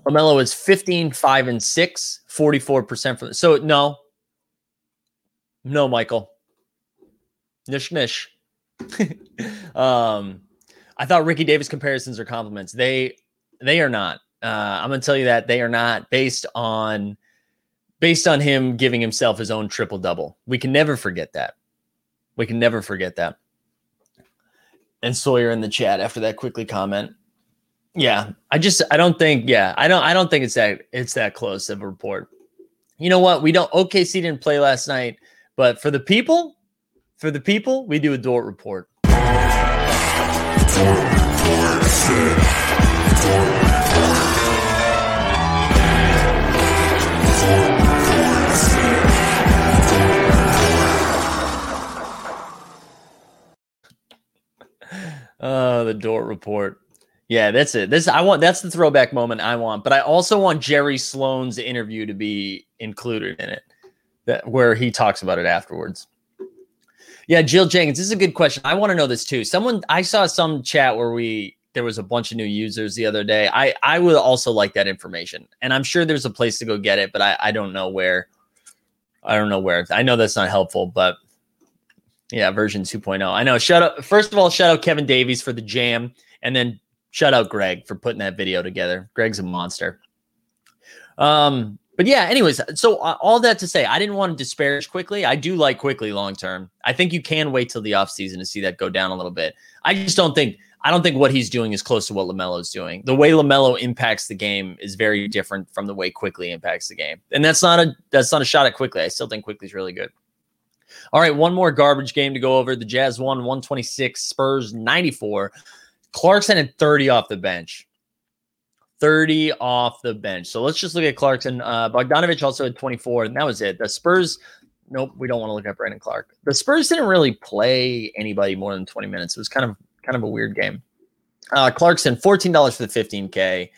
LaMelo is 15, 5 and 6, 44% from so no. No, Michael. Nish nish. um I thought Ricky Davis comparisons are compliments. They they are not. Uh, I'm gonna tell you that they are not based on based on him giving himself his own triple double. We can never forget that. We can never forget that. And Sawyer in the chat after that Quickley comment. Yeah, I just I don't think yeah, I don't I don't think it's that it's that close of a report. You know what? We don't OKC didn't play last night, but for the people, for the people, we do a Dort report. Oh, the Dort report. Yeah, that's it. This I want. That's the throwback moment I want. But I also want Jerry Sloan's interview to be included in it, that where he talks about it afterwards. Yeah, Jill Jenkins. This is a good question. I want to know this too. Someone I saw some chat where we there was a bunch of new users the other day. I I would also like that information, and I'm sure there's a place to go get it, but I I don't know where. I don't know where. I know that's not helpful, but yeah, version 2.0. I know. Shout out first of all, shout out Kevin Davies for the jam, and then shout out Greg for putting that video together. Greg's a monster. Um, but yeah, anyways, so uh, all that to say, I didn't want to disparage Quickley. I do like Quickley long term. I think you can wait till the offseason to see that go down a little bit. I just don't think I don't think what he's doing is close to what LaMelo is doing. The way LaMelo impacts the game is very different from the way Quickley impacts the game. And that's not a that's not a shot at Quickley. I still think Quickley's really good. All right, one more garbage game to go over. The Jazz won 126, Spurs 94. Clarkson had 30 off the bench. 30 off the bench. So let's just look at Clarkson. Uh, Bogdanovic also had 24, and that was it. The Spurs, nope, we don't want to look at Brandon Clarke. The Spurs didn't really play anybody more than 20 minutes. It was kind of kind of a weird game. Uh, Clarkson, $14 for the 15K.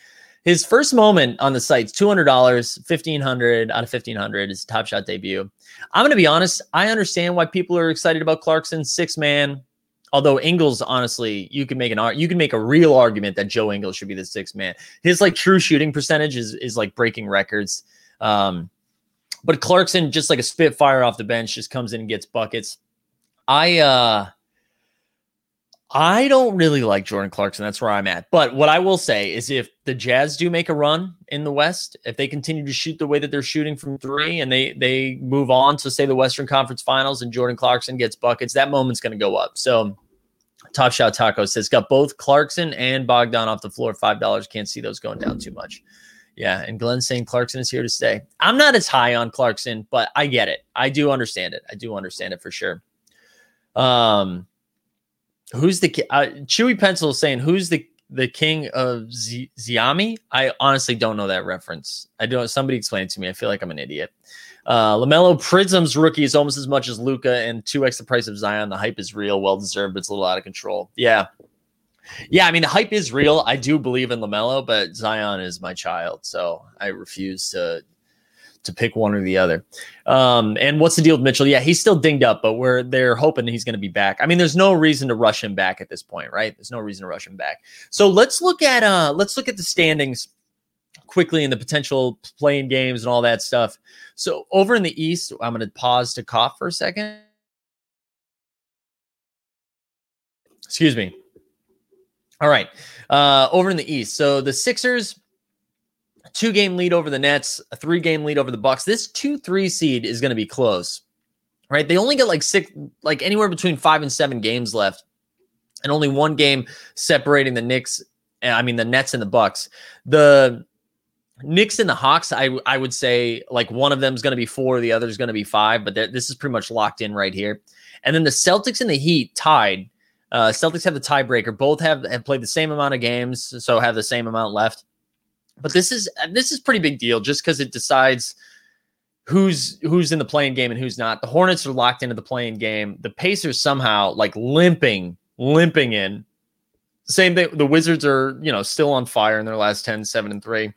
His first moment on the site's two hundred dollars, fifteen hundred out of fifteen hundred. His top shot debut. I'm gonna be honest. I understand why people are excited about Clarkson, six man. Although Ingles, honestly, you can make an you can make a real argument that Joe Ingles should be the sixth man. His like true shooting percentage is is like breaking records. Um, but Clarkson, just like a spitfire off the bench, just comes in and gets buckets. I uh I don't really like Jordan Clarkson. That's where I'm at. But what I will say is if the Jazz do make a run in the West, if they continue to shoot the way that they're shooting from three and they they move on to say the Western Conference Finals and Jordan Clarkson gets buckets, that moment's to go up. So Top Shot Taco says got both Clarkson and Bogdan off the floor, five dollars. Can't see those going down too much. Yeah, and Glenn saying Clarkson is here to stay. I'm not as high on Clarkson, but I get it. I do understand it. I do understand it for sure. Um, who's the uh, Chewy Pencil saying who's the the king of Z- Ziami? I honestly don't know that reference. I don't. Somebody explain it to me. I feel like I'm an idiot. Uh, LaMelo Prism's rookie is almost as much as Luka and two x the price of Zion. The hype is real, well deserved. But it's a little out of control. Yeah, yeah. I mean, the hype is real. I do believe in LaMelo, but Zion is my child, so I refuse to to pick one or the other. Um, and what's the deal with Mitchell? Yeah, he's still dinged up, but we're they're hoping he's going to be back. I mean, there's no reason to rush him back at this point, right? There's no reason to rush him back. So let's look at uh let's look at the standings quickly and the potential play-in games and all that stuff. So over in the East, I'm going to pause to cough for a second. Excuse me. All right. Uh, over in the East. So the Sixers two game lead over the Nets, a three game lead over the Bucks. This two three seed is going to be close, right? They only get like six, like anywhere between five and seven games left, and only one game separating the Knicks. Eh, I mean the Nets and the Bucks. The Knicks and the Hawks, I I would say like one of them is going to be four, the other is going to be five, but this is pretty much locked in right here. And then the Celtics and the Heat tied. Uh, Celtics have the tiebreaker. Both have have played the same amount of games, so have the same amount left. But this is uh, this is pretty big deal just because it decides who's who's in the play-in game and who's not. The Hornets are locked into the play-in game. The Pacers somehow like limping, limping in. Same thing. The Wizards are, you know, still on fire in their last 10, 7, and 3.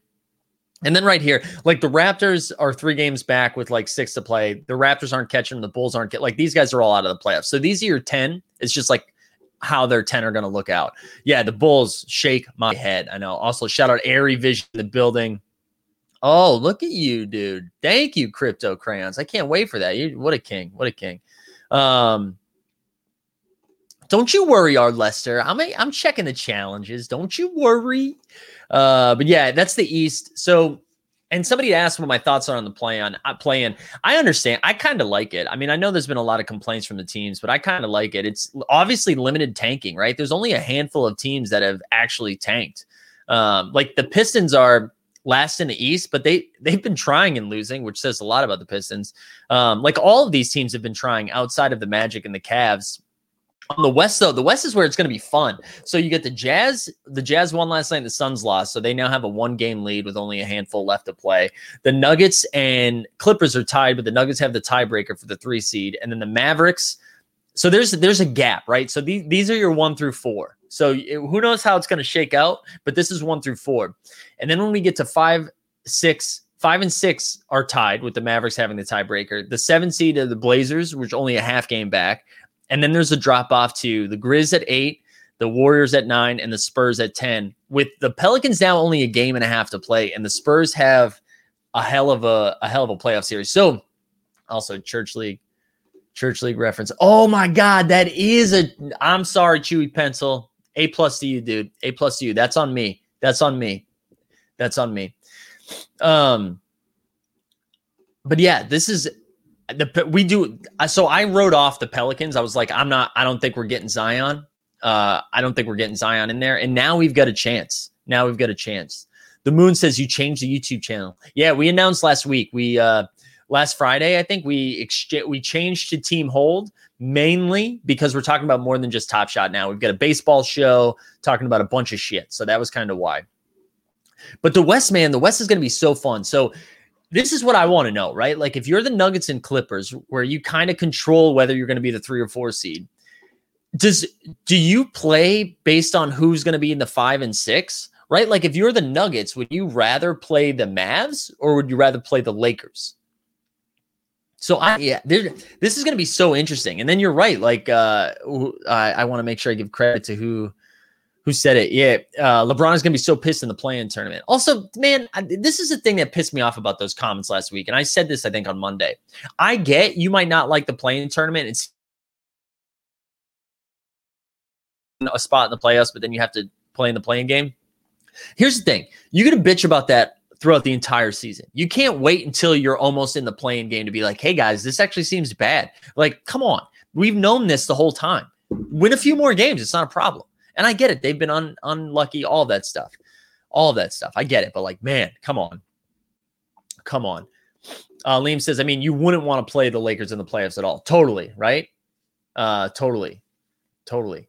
And then right here, like the Raptors are three games back with like six to play. The Raptors aren't catching, the Bulls aren't get like these guys are all out of the playoffs. So these are your 10. It's just like how their 10 are going to look out. Yeah, the Bulls shake my head. I know. Also, shout out Airy Vision the building. Oh, look at you, dude. Thank you, Crypto Crayons. I can't wait for that. You, what a king. What a king. Um, don't you worry, our Lester. I'm a, I'm checking the challenges. Don't you worry. Uh, but yeah, that's the East. So, and somebody asked what my thoughts are on the play on uh, play-in. I understand. I kind of like it. I mean, I know there's been a lot of complaints from the teams, but I kind of like it. It's obviously limited tanking, right? There's only a handful of teams that have actually tanked. Um, like the Pistons are last in the East, but they they've been trying and losing, which says a lot about the Pistons. Um, like all of these teams have been trying outside of the Magic and the Cavs. On the West, though, the West is where it's going to be fun. So you get the Jazz. The Jazz won last night. The Suns lost, so they now have a one-game lead with only a handful left to play. The Nuggets and Clippers are tied, but the Nuggets have the tiebreaker for the three seed, and then the Mavericks. So there's there's a gap, right? So these these are your one through four. So who knows how it's going to shake out, but this is one through four. And then when we get to five, six, five and six are tied with the Mavericks having the tiebreaker. The seven seed of the Blazers, which only a half game back. And then there's a drop off to the Grizz at eight, the Warriors at nine, and the Spurs at 10. With the Pelicans now only a game and a half to play, and the Spurs have a hell of a, a hell of a playoff series. So also Church League Church League reference. Oh my God, that is a. I'm sorry, Chewy Pencil. A plus to you, dude. A plus to you. That's on me. That's on me. That's on me. Um, but yeah, this is the we do. So I wrote off the Pelicans. I was like, I'm not. I don't think we're getting Zion. Uh, I don't think we're getting Zion in there. And now we've got a chance. Now we've got a chance. The Moon says you changed the YouTube channel. Yeah, we announced last week. We uh last Friday, I think we exchange we changed to Team Hold mainly because we're talking about more than just Top Shot now. We've got a baseball show talking about a bunch of shit. So that was kind of why. But the West, man, the West is going to be so fun. So this is what I want to know, right? Like if you're the Nuggets and Clippers, where you kind of control whether you're going to be the three or four seed, does do you play based on who's going to be in the five and six? Right? Like if you're the Nuggets, would you rather play the Mavs or would you rather play the Lakers? So I yeah, there, this is going to be so interesting. And then you're right. Like uh, I, I want to make sure I give credit to who who said it. Yeah, uh, LeBron is going to be so pissed in the play-in tournament. Also, man, I, this is the thing that pissed me off about those comments last week. And I said this, I think, on Monday. I get you might not like the play-in tournament. It's a spot in the playoffs, but then you have to play in the play-in game. Here's the thing: you get a bitch about that throughout the entire season. You can't wait until you're almost in the play-in game to be like, hey guys, this actually seems bad. Like, come on. We've known this the whole time. Win a few more games. It's not a problem. And I get it. They've been un- unlucky, all that stuff. All that stuff. I get it. But like, man, come on. Come on. Uh, Liam says, I mean, you wouldn't want to play the Lakers in the playoffs at all. Totally. Right. Uh, totally. Totally.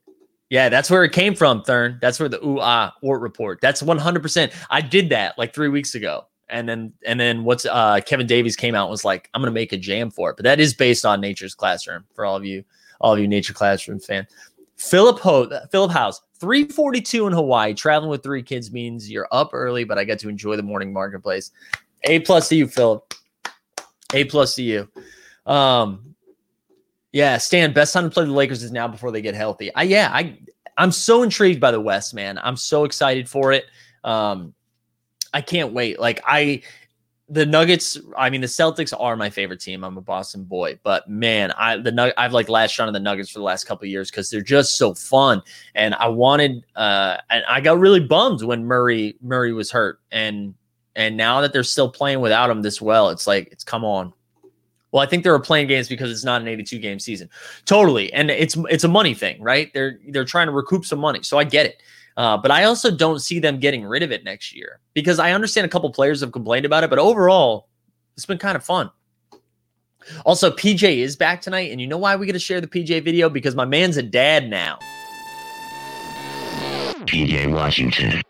Yeah, that's where it came from, Thurn. That's where the ooh ah Ort report. That's 100%. I did that like three weeks ago. And then, and then what's uh Kevin Davies came out was like, I'm gonna make a jam for it. But that is based on Nature's Classroom for all of you, all of you Nature Classroom fan. Philip Ho, Philip House, 342 in Hawaii. Traveling with three kids means you're up early, but I get to enjoy the morning marketplace. A plus to you, Philip. A plus to you. Um, yeah, Stan, best time to play the Lakers is now before they get healthy. I yeah, I I'm so intrigued by the West, man. I'm so excited for it. Um, I can't wait. Like I the Nuggets, I mean the Celtics are my favorite team. I'm a Boston boy, but man, I the I've like latched on the Nuggets for the last couple years because they're just so fun. And I wanted uh and I got really bummed when Murray Murray was hurt. And and now that they're still playing without him this well, it's like it's come on. Well, I think they were playing games because it's not an 82 game season. Totally. And it's it's a money thing, right? They're they're trying to recoup some money. So I get it. Uh, but I also don't see them getting rid of it next year because I understand a couple players have complained about it, but overall, it's been kind of fun. Also, PJ is back tonight, and you know why we get to share the PJ video? Because my man's a dad now. PJ Washington.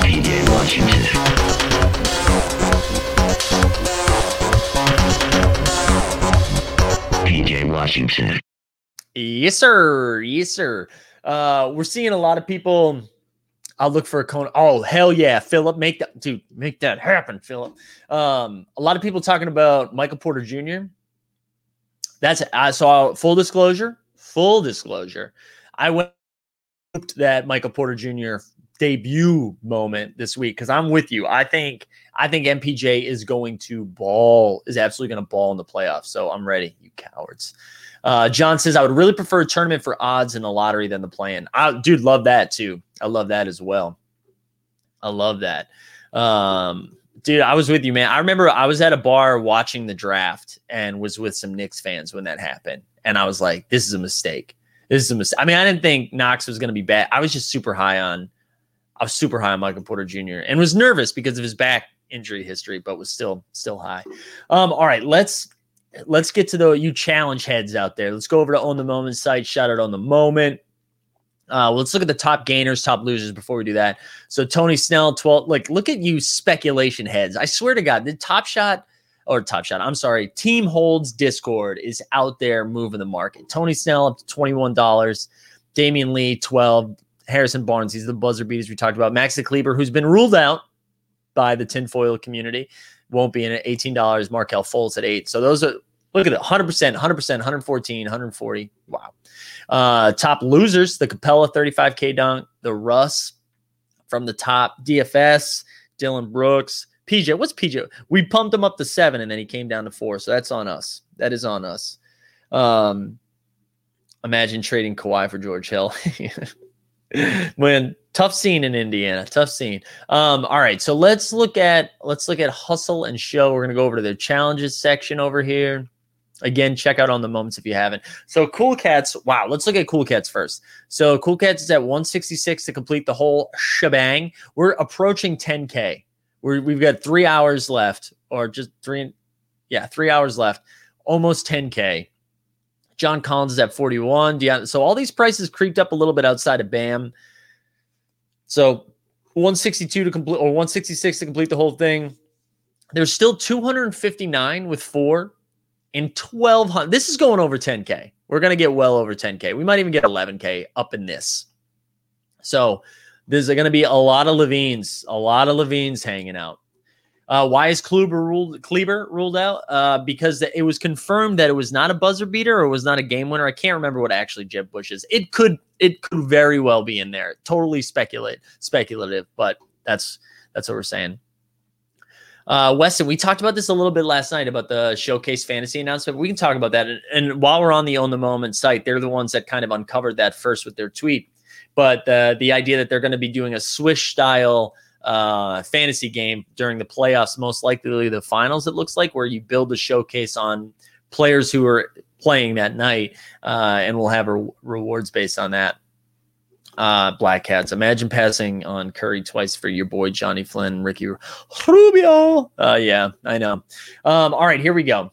PJ Washington. Washington. Yes, sir. Yes, sir. Uh, we're seeing a lot of people. I'll look for a cone. Oh, hell yeah, Philip. Make that dude, make that happen, Philip. Um, a lot of people talking about Michael Porter Jr. That's I saw full disclosure, full disclosure. I went that Michael Porter Jr. debut moment this week because I'm with you. I think I think MPJ is going to ball, is absolutely going to ball in the playoffs. So I'm ready, you cowards. Uh, John says, I would really prefer a tournament for odds in the lottery than the plan. I, dude, love that too. I love that as well. I love that. Um, dude, I was with you, man. I remember I was at a bar watching the draft and was with some Knicks fans when that happened. And I was like, this is a mistake. This is a mistake. I mean, I didn't think Knox was going to be bad. I was just super high on, I was super high on Michael Porter Jr. and was nervous because of his back injury history, but was still, still high. Um, all right, let's, let's get to the you challenge heads out there. Let's go over to Own the Moment site. Shout out Own the Moment. Uh, let's look at the top gainers, top losers before we do that. So Tony Snell, 12. Like, look at you speculation heads. I swear to God, the top shot or top shot, I'm sorry, team holds Discord is out there moving the market. Tony Snell up to $21. Damion Lee, 12. Harrison Barnes, he's the buzzer beaters we talked about. Max Kleber, who's been ruled out by the tinfoil community, won't be in at $18. Markelle Fultz at eight. So those are look at it 100%, 100%, 114, 140. Wow. Uh, top losers, the Capela 35K dunk, the Russ from the top, DFS, Dillon Brooks, PJ. What's PJ? We pumped him up to seven and then he came down to four. So that's on us. That is on us. Um, imagine trading Kawhi for George Hill. when tough scene in Indiana, tough scene. Um, all right, so let's look at let's look at hustle and show. We're gonna go over to the challenges section over here. Again, check out on the moments if you haven't. So Cool Cats, wow, let's look at Cool Cats first. So Cool Cats is at 166 to complete the whole shebang. We're approaching 10k. We're, we've got three hours left, or just three, yeah, three hours left. Almost 10k. John Collins is at 41. Yeah, so all these prices creeped up a little bit outside of BAM. So 162 to complete or 166 to complete the whole thing. There's still 259 with four and 1200. This is going over 10K. We're going to get well over 10K. We might even get 11K up in this. So there's going to be a lot of LaVines, a lot of LaVines hanging out. Uh, why is Kleber ruled Kleber ruled out? Uh, because it was confirmed that it was not a buzzer beater or was not a game winner. I can't remember what actually Jeb Bush is. It could it could very well be in there. Totally speculate speculative, but that's that's what we're saying. Uh, Weston, we talked about this a little bit last night about the showcase fantasy announcement. We can talk about that. And, and while we're on the Own the Moment site, they're the ones that kind of uncovered that first with their tweet. But uh, the idea that they're going to be doing a swish style uh, fantasy game during the playoffs, most likely the finals, it looks like, where you build a showcase on players who are playing that night, uh, and we'll have re- rewards based on that. Uh, Black Cats. Imagine passing on Curry twice for your boy Johnny Flynn, Ricky Rubio. Uh, yeah, I know. Um, all right, here we go.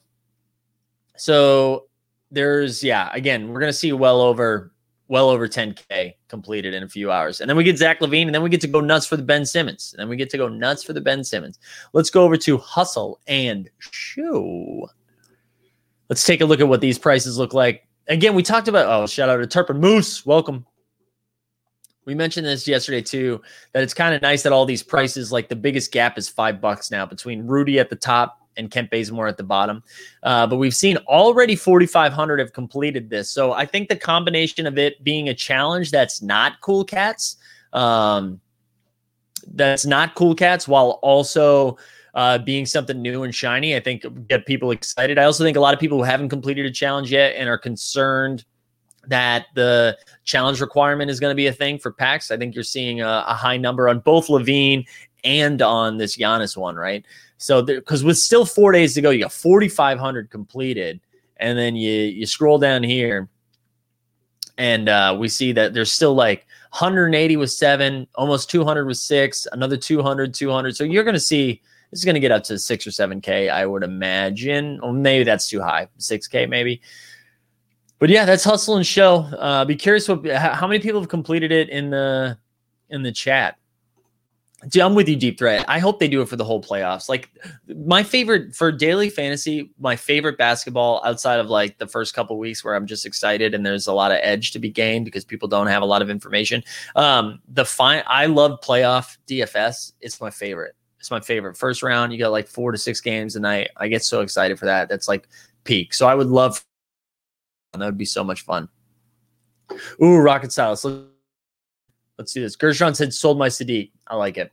So there's yeah, again, we're gonna see well over well over 10k completed in a few hours, and then we get Zach LaVine, and then we get to go nuts for the Ben Simmons, and then we get to go nuts for the Ben Simmons. Let's go over to Hustle and Show. Let's take a look at what these prices look like. Again, we talked about oh, shout out to Turpin Moose, welcome we mentioned this yesterday too that it's kind of nice that all these prices like the biggest gap is five bucks now between rudy at the top and kent bazemore at the bottom uh, but we've seen already 4500 have completed this so i think the combination of it being a challenge that's not cool cats um, that's not cool cats while also uh, being something new and shiny i think get people excited i also think a lot of people who haven't completed a challenge yet and are concerned that the challenge requirement is going to be a thing for packs. I think you're seeing a, a high number on both LaVine and on this Giannis one, right? So, because with still four days to go, you got 4,500 completed, and then you you scroll down here, and uh, we see that there's still like 180 with seven, almost 200 with six, another 200, 200. So you're going to see this is going to get up to six or seven K, I would imagine. Or maybe that's too high, 6K maybe. But yeah, that's hustle and show. Uh, be curious what how many people have completed it in the in the chat. I'm with you, Deep Threat. I hope they do it for the whole playoffs. Like my favorite for daily fantasy, my favorite basketball outside of like the first couple weeks where I'm just excited and there's a lot of edge to be gained because people don't have a lot of information. Um, the fine, I love playoff DFS. It's my favorite. It's my favorite. First round, you got like four to six games a night. I get so excited for that. That's like peak. So I would love, that would be so much fun. Ooh, Rocket Silas. Let's do this. Gershon said, sold my Saddiq. I like it.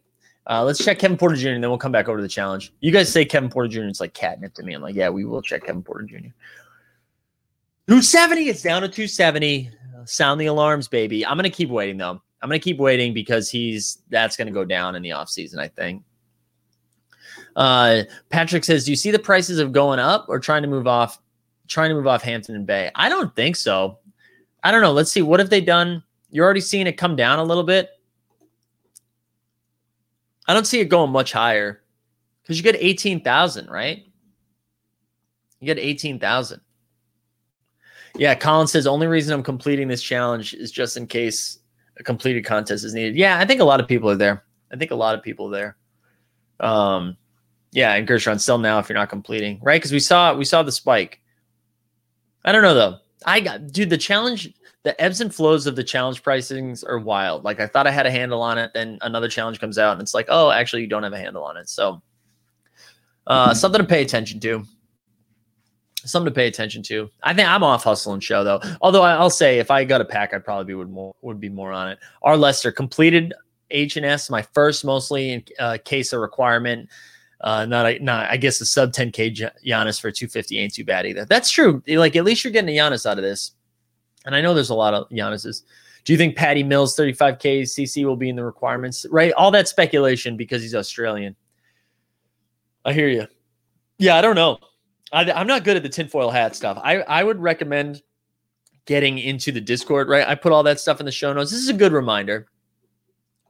Uh, let's check Kevin Porter Jr. and then we'll come back over to the challenge. You guys say Kevin Porter Jr. It's like catnip to me. I'm like, yeah, we will check Kevin Porter Jr. 270. It's down to 270. Sound the alarms, baby. I'm gonna keep waiting though. I'm gonna keep waiting because he's that's gonna go down in the offseason, I think. Uh, Patrick says, "Do you see the prices of going up or trying to move off, trying to move off Hampton and Bey?" I don't think so. I don't know. Let's see. What have they done? You're already seeing it come down a little bit. I don't see it going much higher because you get 18,000, right? You get 18,000. Yeah, Colin says only reason I'm completing this challenge is just in case a completed contest is needed. Yeah, I think a lot of people are there. I think a lot of people are there. Um, yeah, and Gershon still now if you're not completing, right? Because we saw we saw the spike. I don't know though. I got dude the challenge the ebbs and flows of the challenge pricings are wild. Like I thought I had a handle on it, then another challenge comes out and it's like, oh, actually you don't have a handle on it. So uh, something to pay attention to. Something to pay attention to. I think I'm off hustle and show though. Although I'll say if I got a pack, I probably would more would be more on it. R Lester completed H and S, my first mostly in uh, case of requirement. Uh, not a, not I guess a sub 10k Giannis for 250 ain't too bad either. That's true. Like at least you're getting a Giannis out of this. And I know there's a lot of Giannis's. Do you think Patty Mills 35K CC will be in the requirements? Right. All that speculation because he's Australian. I hear you. Yeah, I don't know. I, am not good at the tinfoil hat stuff. I, I would recommend getting into the Discord, right? I put all that stuff in the show notes. This is a good reminder.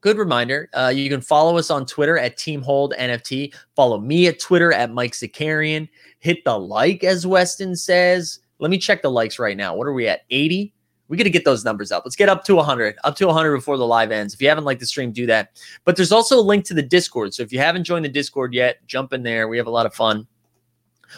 Good reminder. Uh, you can follow us on Twitter at Team Hold NFT. Follow me at Twitter at Mike Zakarian. Hit the like, as Weston says. Let me check the likes right now. What are we at? 80? We got to get those numbers up. Let's get up to 100, up to 100 before the live ends. If you haven't liked the stream, do that. But there's also a link to the Discord. So if you haven't joined the Discord yet, jump in there. We have a lot of fun.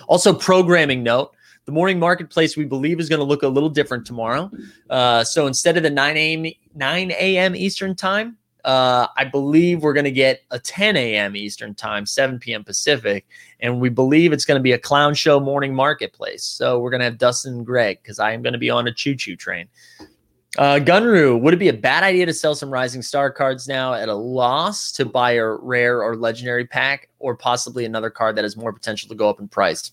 Also, programming note the morning marketplace we believe is going to look a little different tomorrow. Uh, so instead of the 9 a.m. 9 a.m. Eastern time, uh, I believe we're going to get a 10 a.m. Eastern time, 7 p.m. Pacific, and we believe it's going to be a clown show morning marketplace. So we're going to have Dustin and Greg because I am going to be on a choo choo train. Uh, Gunru, would it be a bad idea to sell some Rising Star cards now at a loss to buy a rare or legendary pack, or possibly another card that has more potential to go up in price?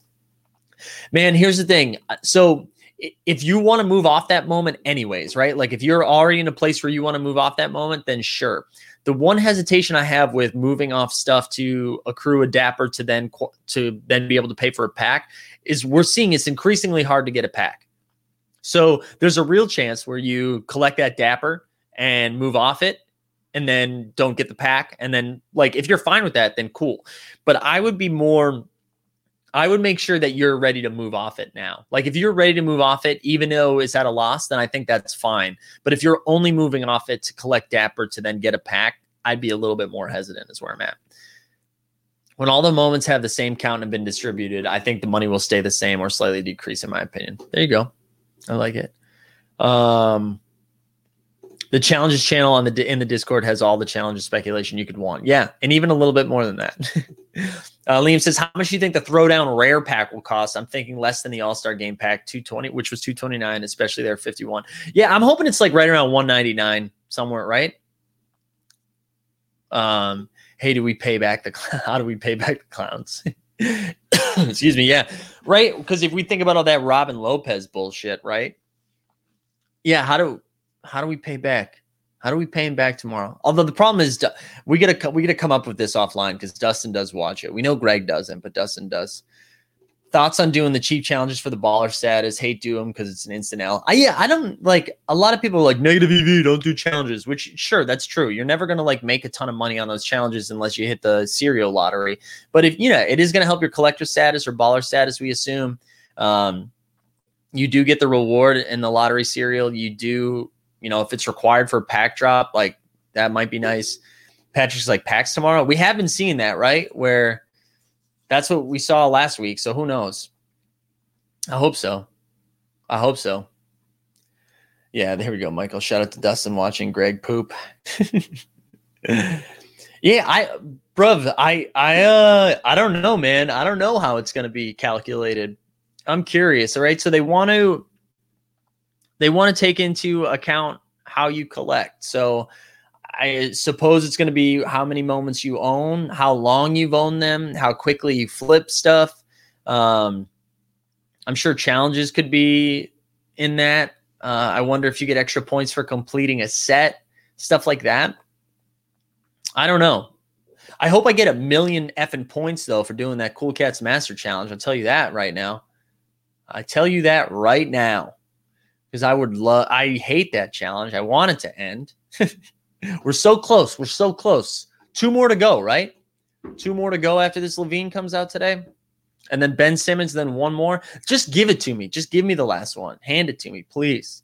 Man, here's the thing. So if you want to move off that moment anyways, right? Like if you're already in a place where you want to move off that moment, then sure. The one hesitation I have with moving off stuff to accrue a dapper to then to then be able to pay for a pack is we're seeing it's increasingly hard to get a pack. So there's a real chance where you collect that dapper and move off it and then don't get the pack and then like if you're fine with that then cool. But I would be more I would make sure that you're ready to move off it now. Like if you're ready to move off it, even though it's at a loss, then I think that's fine. But if you're only moving off it to collect Dapper to then get a pack, I'd be a little bit more hesitant, is where I'm at. When all the moments have the same count and been distributed, I think the money will stay the same or slightly decrease, in my opinion. There you go. I like it. Um, the challenges channel on the in the Discord has all the challenges speculation you could want. Yeah, and even a little bit more than that. uh, Liam says, "How much do you think the throwdown rare pack will cost?" I'm thinking less than the All Star Game pack, 220, which was 229, especially there 51. Yeah, I'm hoping it's like right around 199 somewhere, right? Um, hey, do we pay back the? How do we pay back the clowns? Excuse me. Yeah, right. Because if we think about all that Robin Lopez bullshit, right? Yeah, how do how do we pay back? How do we pay him back tomorrow? Although the problem is, we gotta we gotta come up with this offline because Dustin does watch it. We know Greg doesn't, but Dustin does. thoughts on doing the cheap challenges for the baller status? Hate do them because it's an instant L. I yeah, I don't like a lot of people like negative EV, don't do challenges, which sure, that's true. You're never gonna like make a ton of money on those challenges unless you hit the serial lottery. But if you know, it is gonna help your collector status or baller status, we assume. Um, you do get the reward in the lottery serial. You do, you know, if it's required for pack drop, like that might be nice. Patrick's like packs tomorrow. We haven't seen that, right? Where that's what we saw last week. So who knows? I hope so. I hope so. Yeah, there we go, Michael. Shout out to Dustin watching Greg poop. yeah, I bruv, I I uh I don't know, man. I don't know how it's gonna be calculated. I'm curious. All right. So they want to they want to take into account how you collect. So I suppose it's going to be how many moments you own, how long you've owned them, how quickly you flip stuff. Um, I'm sure challenges could be in that. Uh, I wonder if you get extra points for completing a set, stuff like that. I don't know. I hope I get a million effing points though for doing that Cool Cats Master Challenge. I'll tell you that right now. I tell you that right now because I would love. I hate that challenge. I want it to end. We're so close. We're so close. Two more to go, right? Two more to go after this LaVine comes out today. And then Ben Simmons, then one more. Just give it to me. Just give me the last one. Hand it to me, please.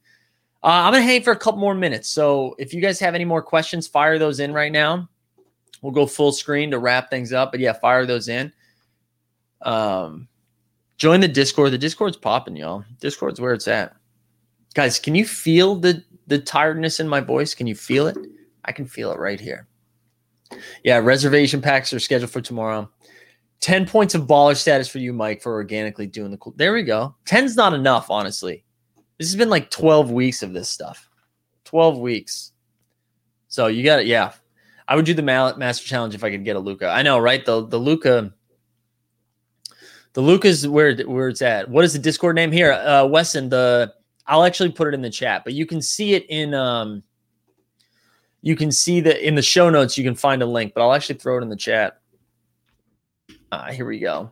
Uh, I'm going to hang for a couple more minutes. So if you guys have any more questions, fire those in right now. We'll go full screen to wrap things up. But yeah, fire those in. Um, join the Discord. The Discord's popping, y'all. Discord's where it's at. Guys, can you feel the the tiredness in my voice? Can you feel it? I can feel it right here. Yeah, reservation packs are scheduled for tomorrow. 10 points of baller status for you, Mike, for organically doing the cool. There we go. 10's not enough, honestly. This has been like 12 weeks of this stuff. 12 weeks. So you got it. Yeah. I would do the master challenge if I could get a Luka. I know, right? The the Luka the Luka's where where it's at. What is the Discord name here? Uh Weston, the I'll actually put it in the chat, but you can see it in um you can see that in the show notes you can find a link, but I'll actually throw it in the chat. Uh, here we go.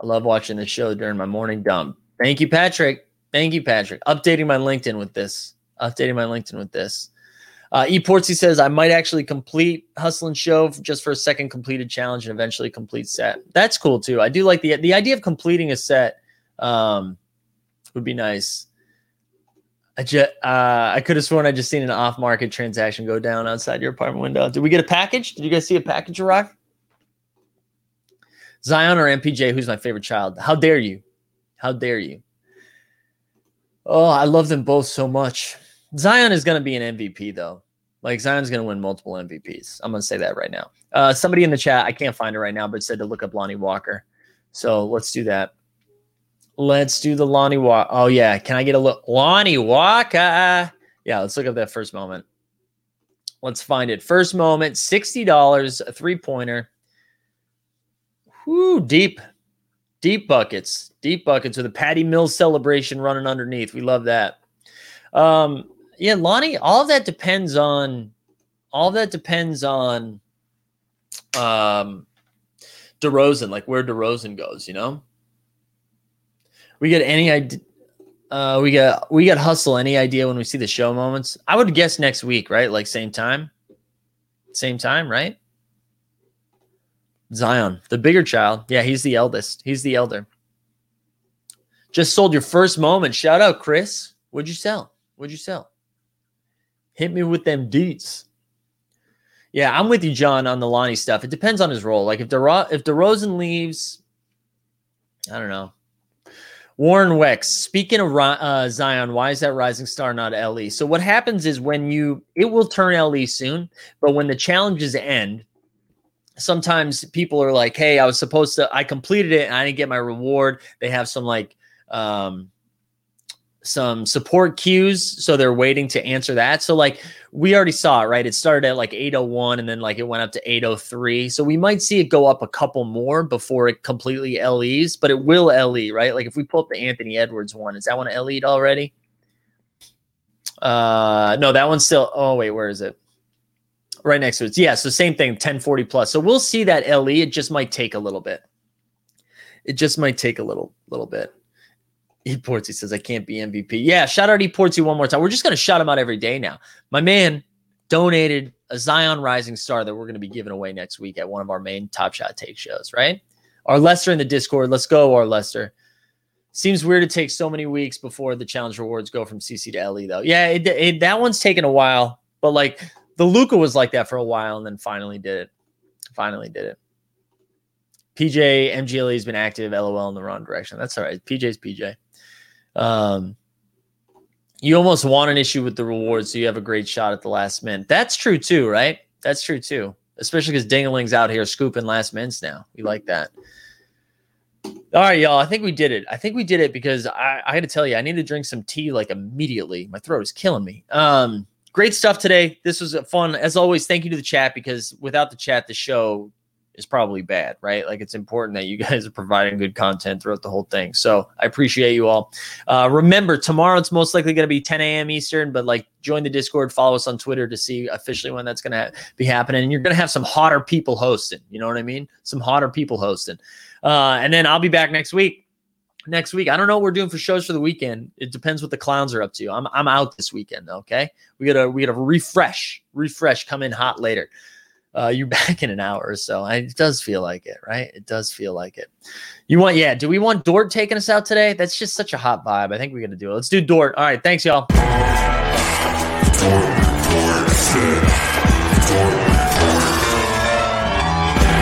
I love watching the show during my morning dump. Thank you, Patrick. Thank you, Patrick. Updating my LinkedIn with this. Updating my LinkedIn with this. Uh, ePortsy says I might actually complete Hustle and Show just for a second completed challenge and eventually complete set. That's cool too. I do like the the idea of completing a set. Um, would be nice. I just uh, I could have sworn I just seen an off market transaction go down outside your apartment window. Did we get a package? Did you guys see a package, Rock? Zion or MPJ? Who's my favorite child? How dare you? How dare you? Oh, I love them both so much. Zion is going to be an MVP though. Like Zion's going to win multiple MVPs. I'm going to say that right now. Uh, somebody in the chat, I can't find it right now, but said to look up Lonnie Walker. So let's do that. Let's do the Lonnie Walk. Oh yeah, can I get a look? Lonnie Walker. Yeah, let's look up that first moment. Let's find it. First moment, sixty dollars, a three pointer. Whoo, deep, deep buckets, deep buckets with a Patty Mills celebration running underneath. We love that. Um, yeah, Lonnie. All of that depends on. All of that depends on. Um, DeRozan, like where DeRozan goes, you know. We get any idea? Uh, we got we got hustle. Any idea when we see the show moments? I would guess next week, right? Like same time, same time, right? Zion, the bigger child. Yeah, he's the eldest. He's the elder. Just sold your first moment. Shout out, Chris. What'd you sell? What'd you sell? Hit me with them deets. Yeah, I'm with you, John, on the Lonnie stuff. It depends on his role. Like if DeRo- if DeRozan leaves, I don't know. Warren Wex, speaking of uh, Zion, why is that rising star not LE? So what happens is when you it will turn LE soon, but when the challenges end, sometimes people are like, "Hey, I was supposed to I completed it and I didn't get my reward." They have some like um some support queues so they're waiting to answer that. So like we already saw it right? It started at like 801 and then like it went up to 803 so we might see it go up a couple more before it completely le's but it will le right? Like if we pull up the anthony edwards one is that one le'd already? Uh no that one's still oh wait where is it? Right next to it. Yeah so same thing 1040 plus. So we'll see that le it just might take a little bit. It just might take a little little bit. Eportsy says I can't be MVP. Yeah, shout out Eportsy one more time. We're just gonna shout him out every day now. My man donated a Zion Rising Star that we're gonna be giving away next week at one of our main Top Shot Take shows. Right? Our Lester in the Discord. Let's go, our Lester. Seems weird to take so many weeks before the challenge rewards go from CC to LE though. Yeah, it, it, that one's taken a while, but like the Luka was like that for a while and then finally did it. Finally did it. PJ MGLE has been active. LOL in the wrong direction. That's all right. PJ's PJ. Um, you almost want an issue with the rewards, so you have a great shot at the last min. That's true too, right? That's true too. Especially because Dingling's out here scooping last mints now. We like that. All right, y'all. I think we did it. I think we did it because I, I got to tell you, I need to drink some tea like immediately. My throat is killing me. Um, great stuff today. This was fun as always. Thank you to the chat because without the chat, the show is probably bad, right? Like it's important that you guys are providing good content throughout the whole thing. So I appreciate you all. Uh, remember, tomorrow it's most likely going to be 10 a.m. Eastern, but like join the Discord, follow us on Twitter to see officially when that's going to be happening. And you're going to have some hotter people hosting. You know what I mean? Some hotter people hosting. Uh, and then I'll be back next week. Next week, I don't know what we're doing for shows for the weekend. It depends what the clowns are up to. I'm I'm out this weekend. Okay, we gotta we gotta refresh, refresh, come in hot later uh, you're back in an hour or so. it does feel like it, right? It does feel like it. You want, yeah. Do we want Dort taking us out today? That's just such a hot vibe. I think we're gonna do it. Let's do Dort. All right, thanks, y'all. Dort, Dort, Dort,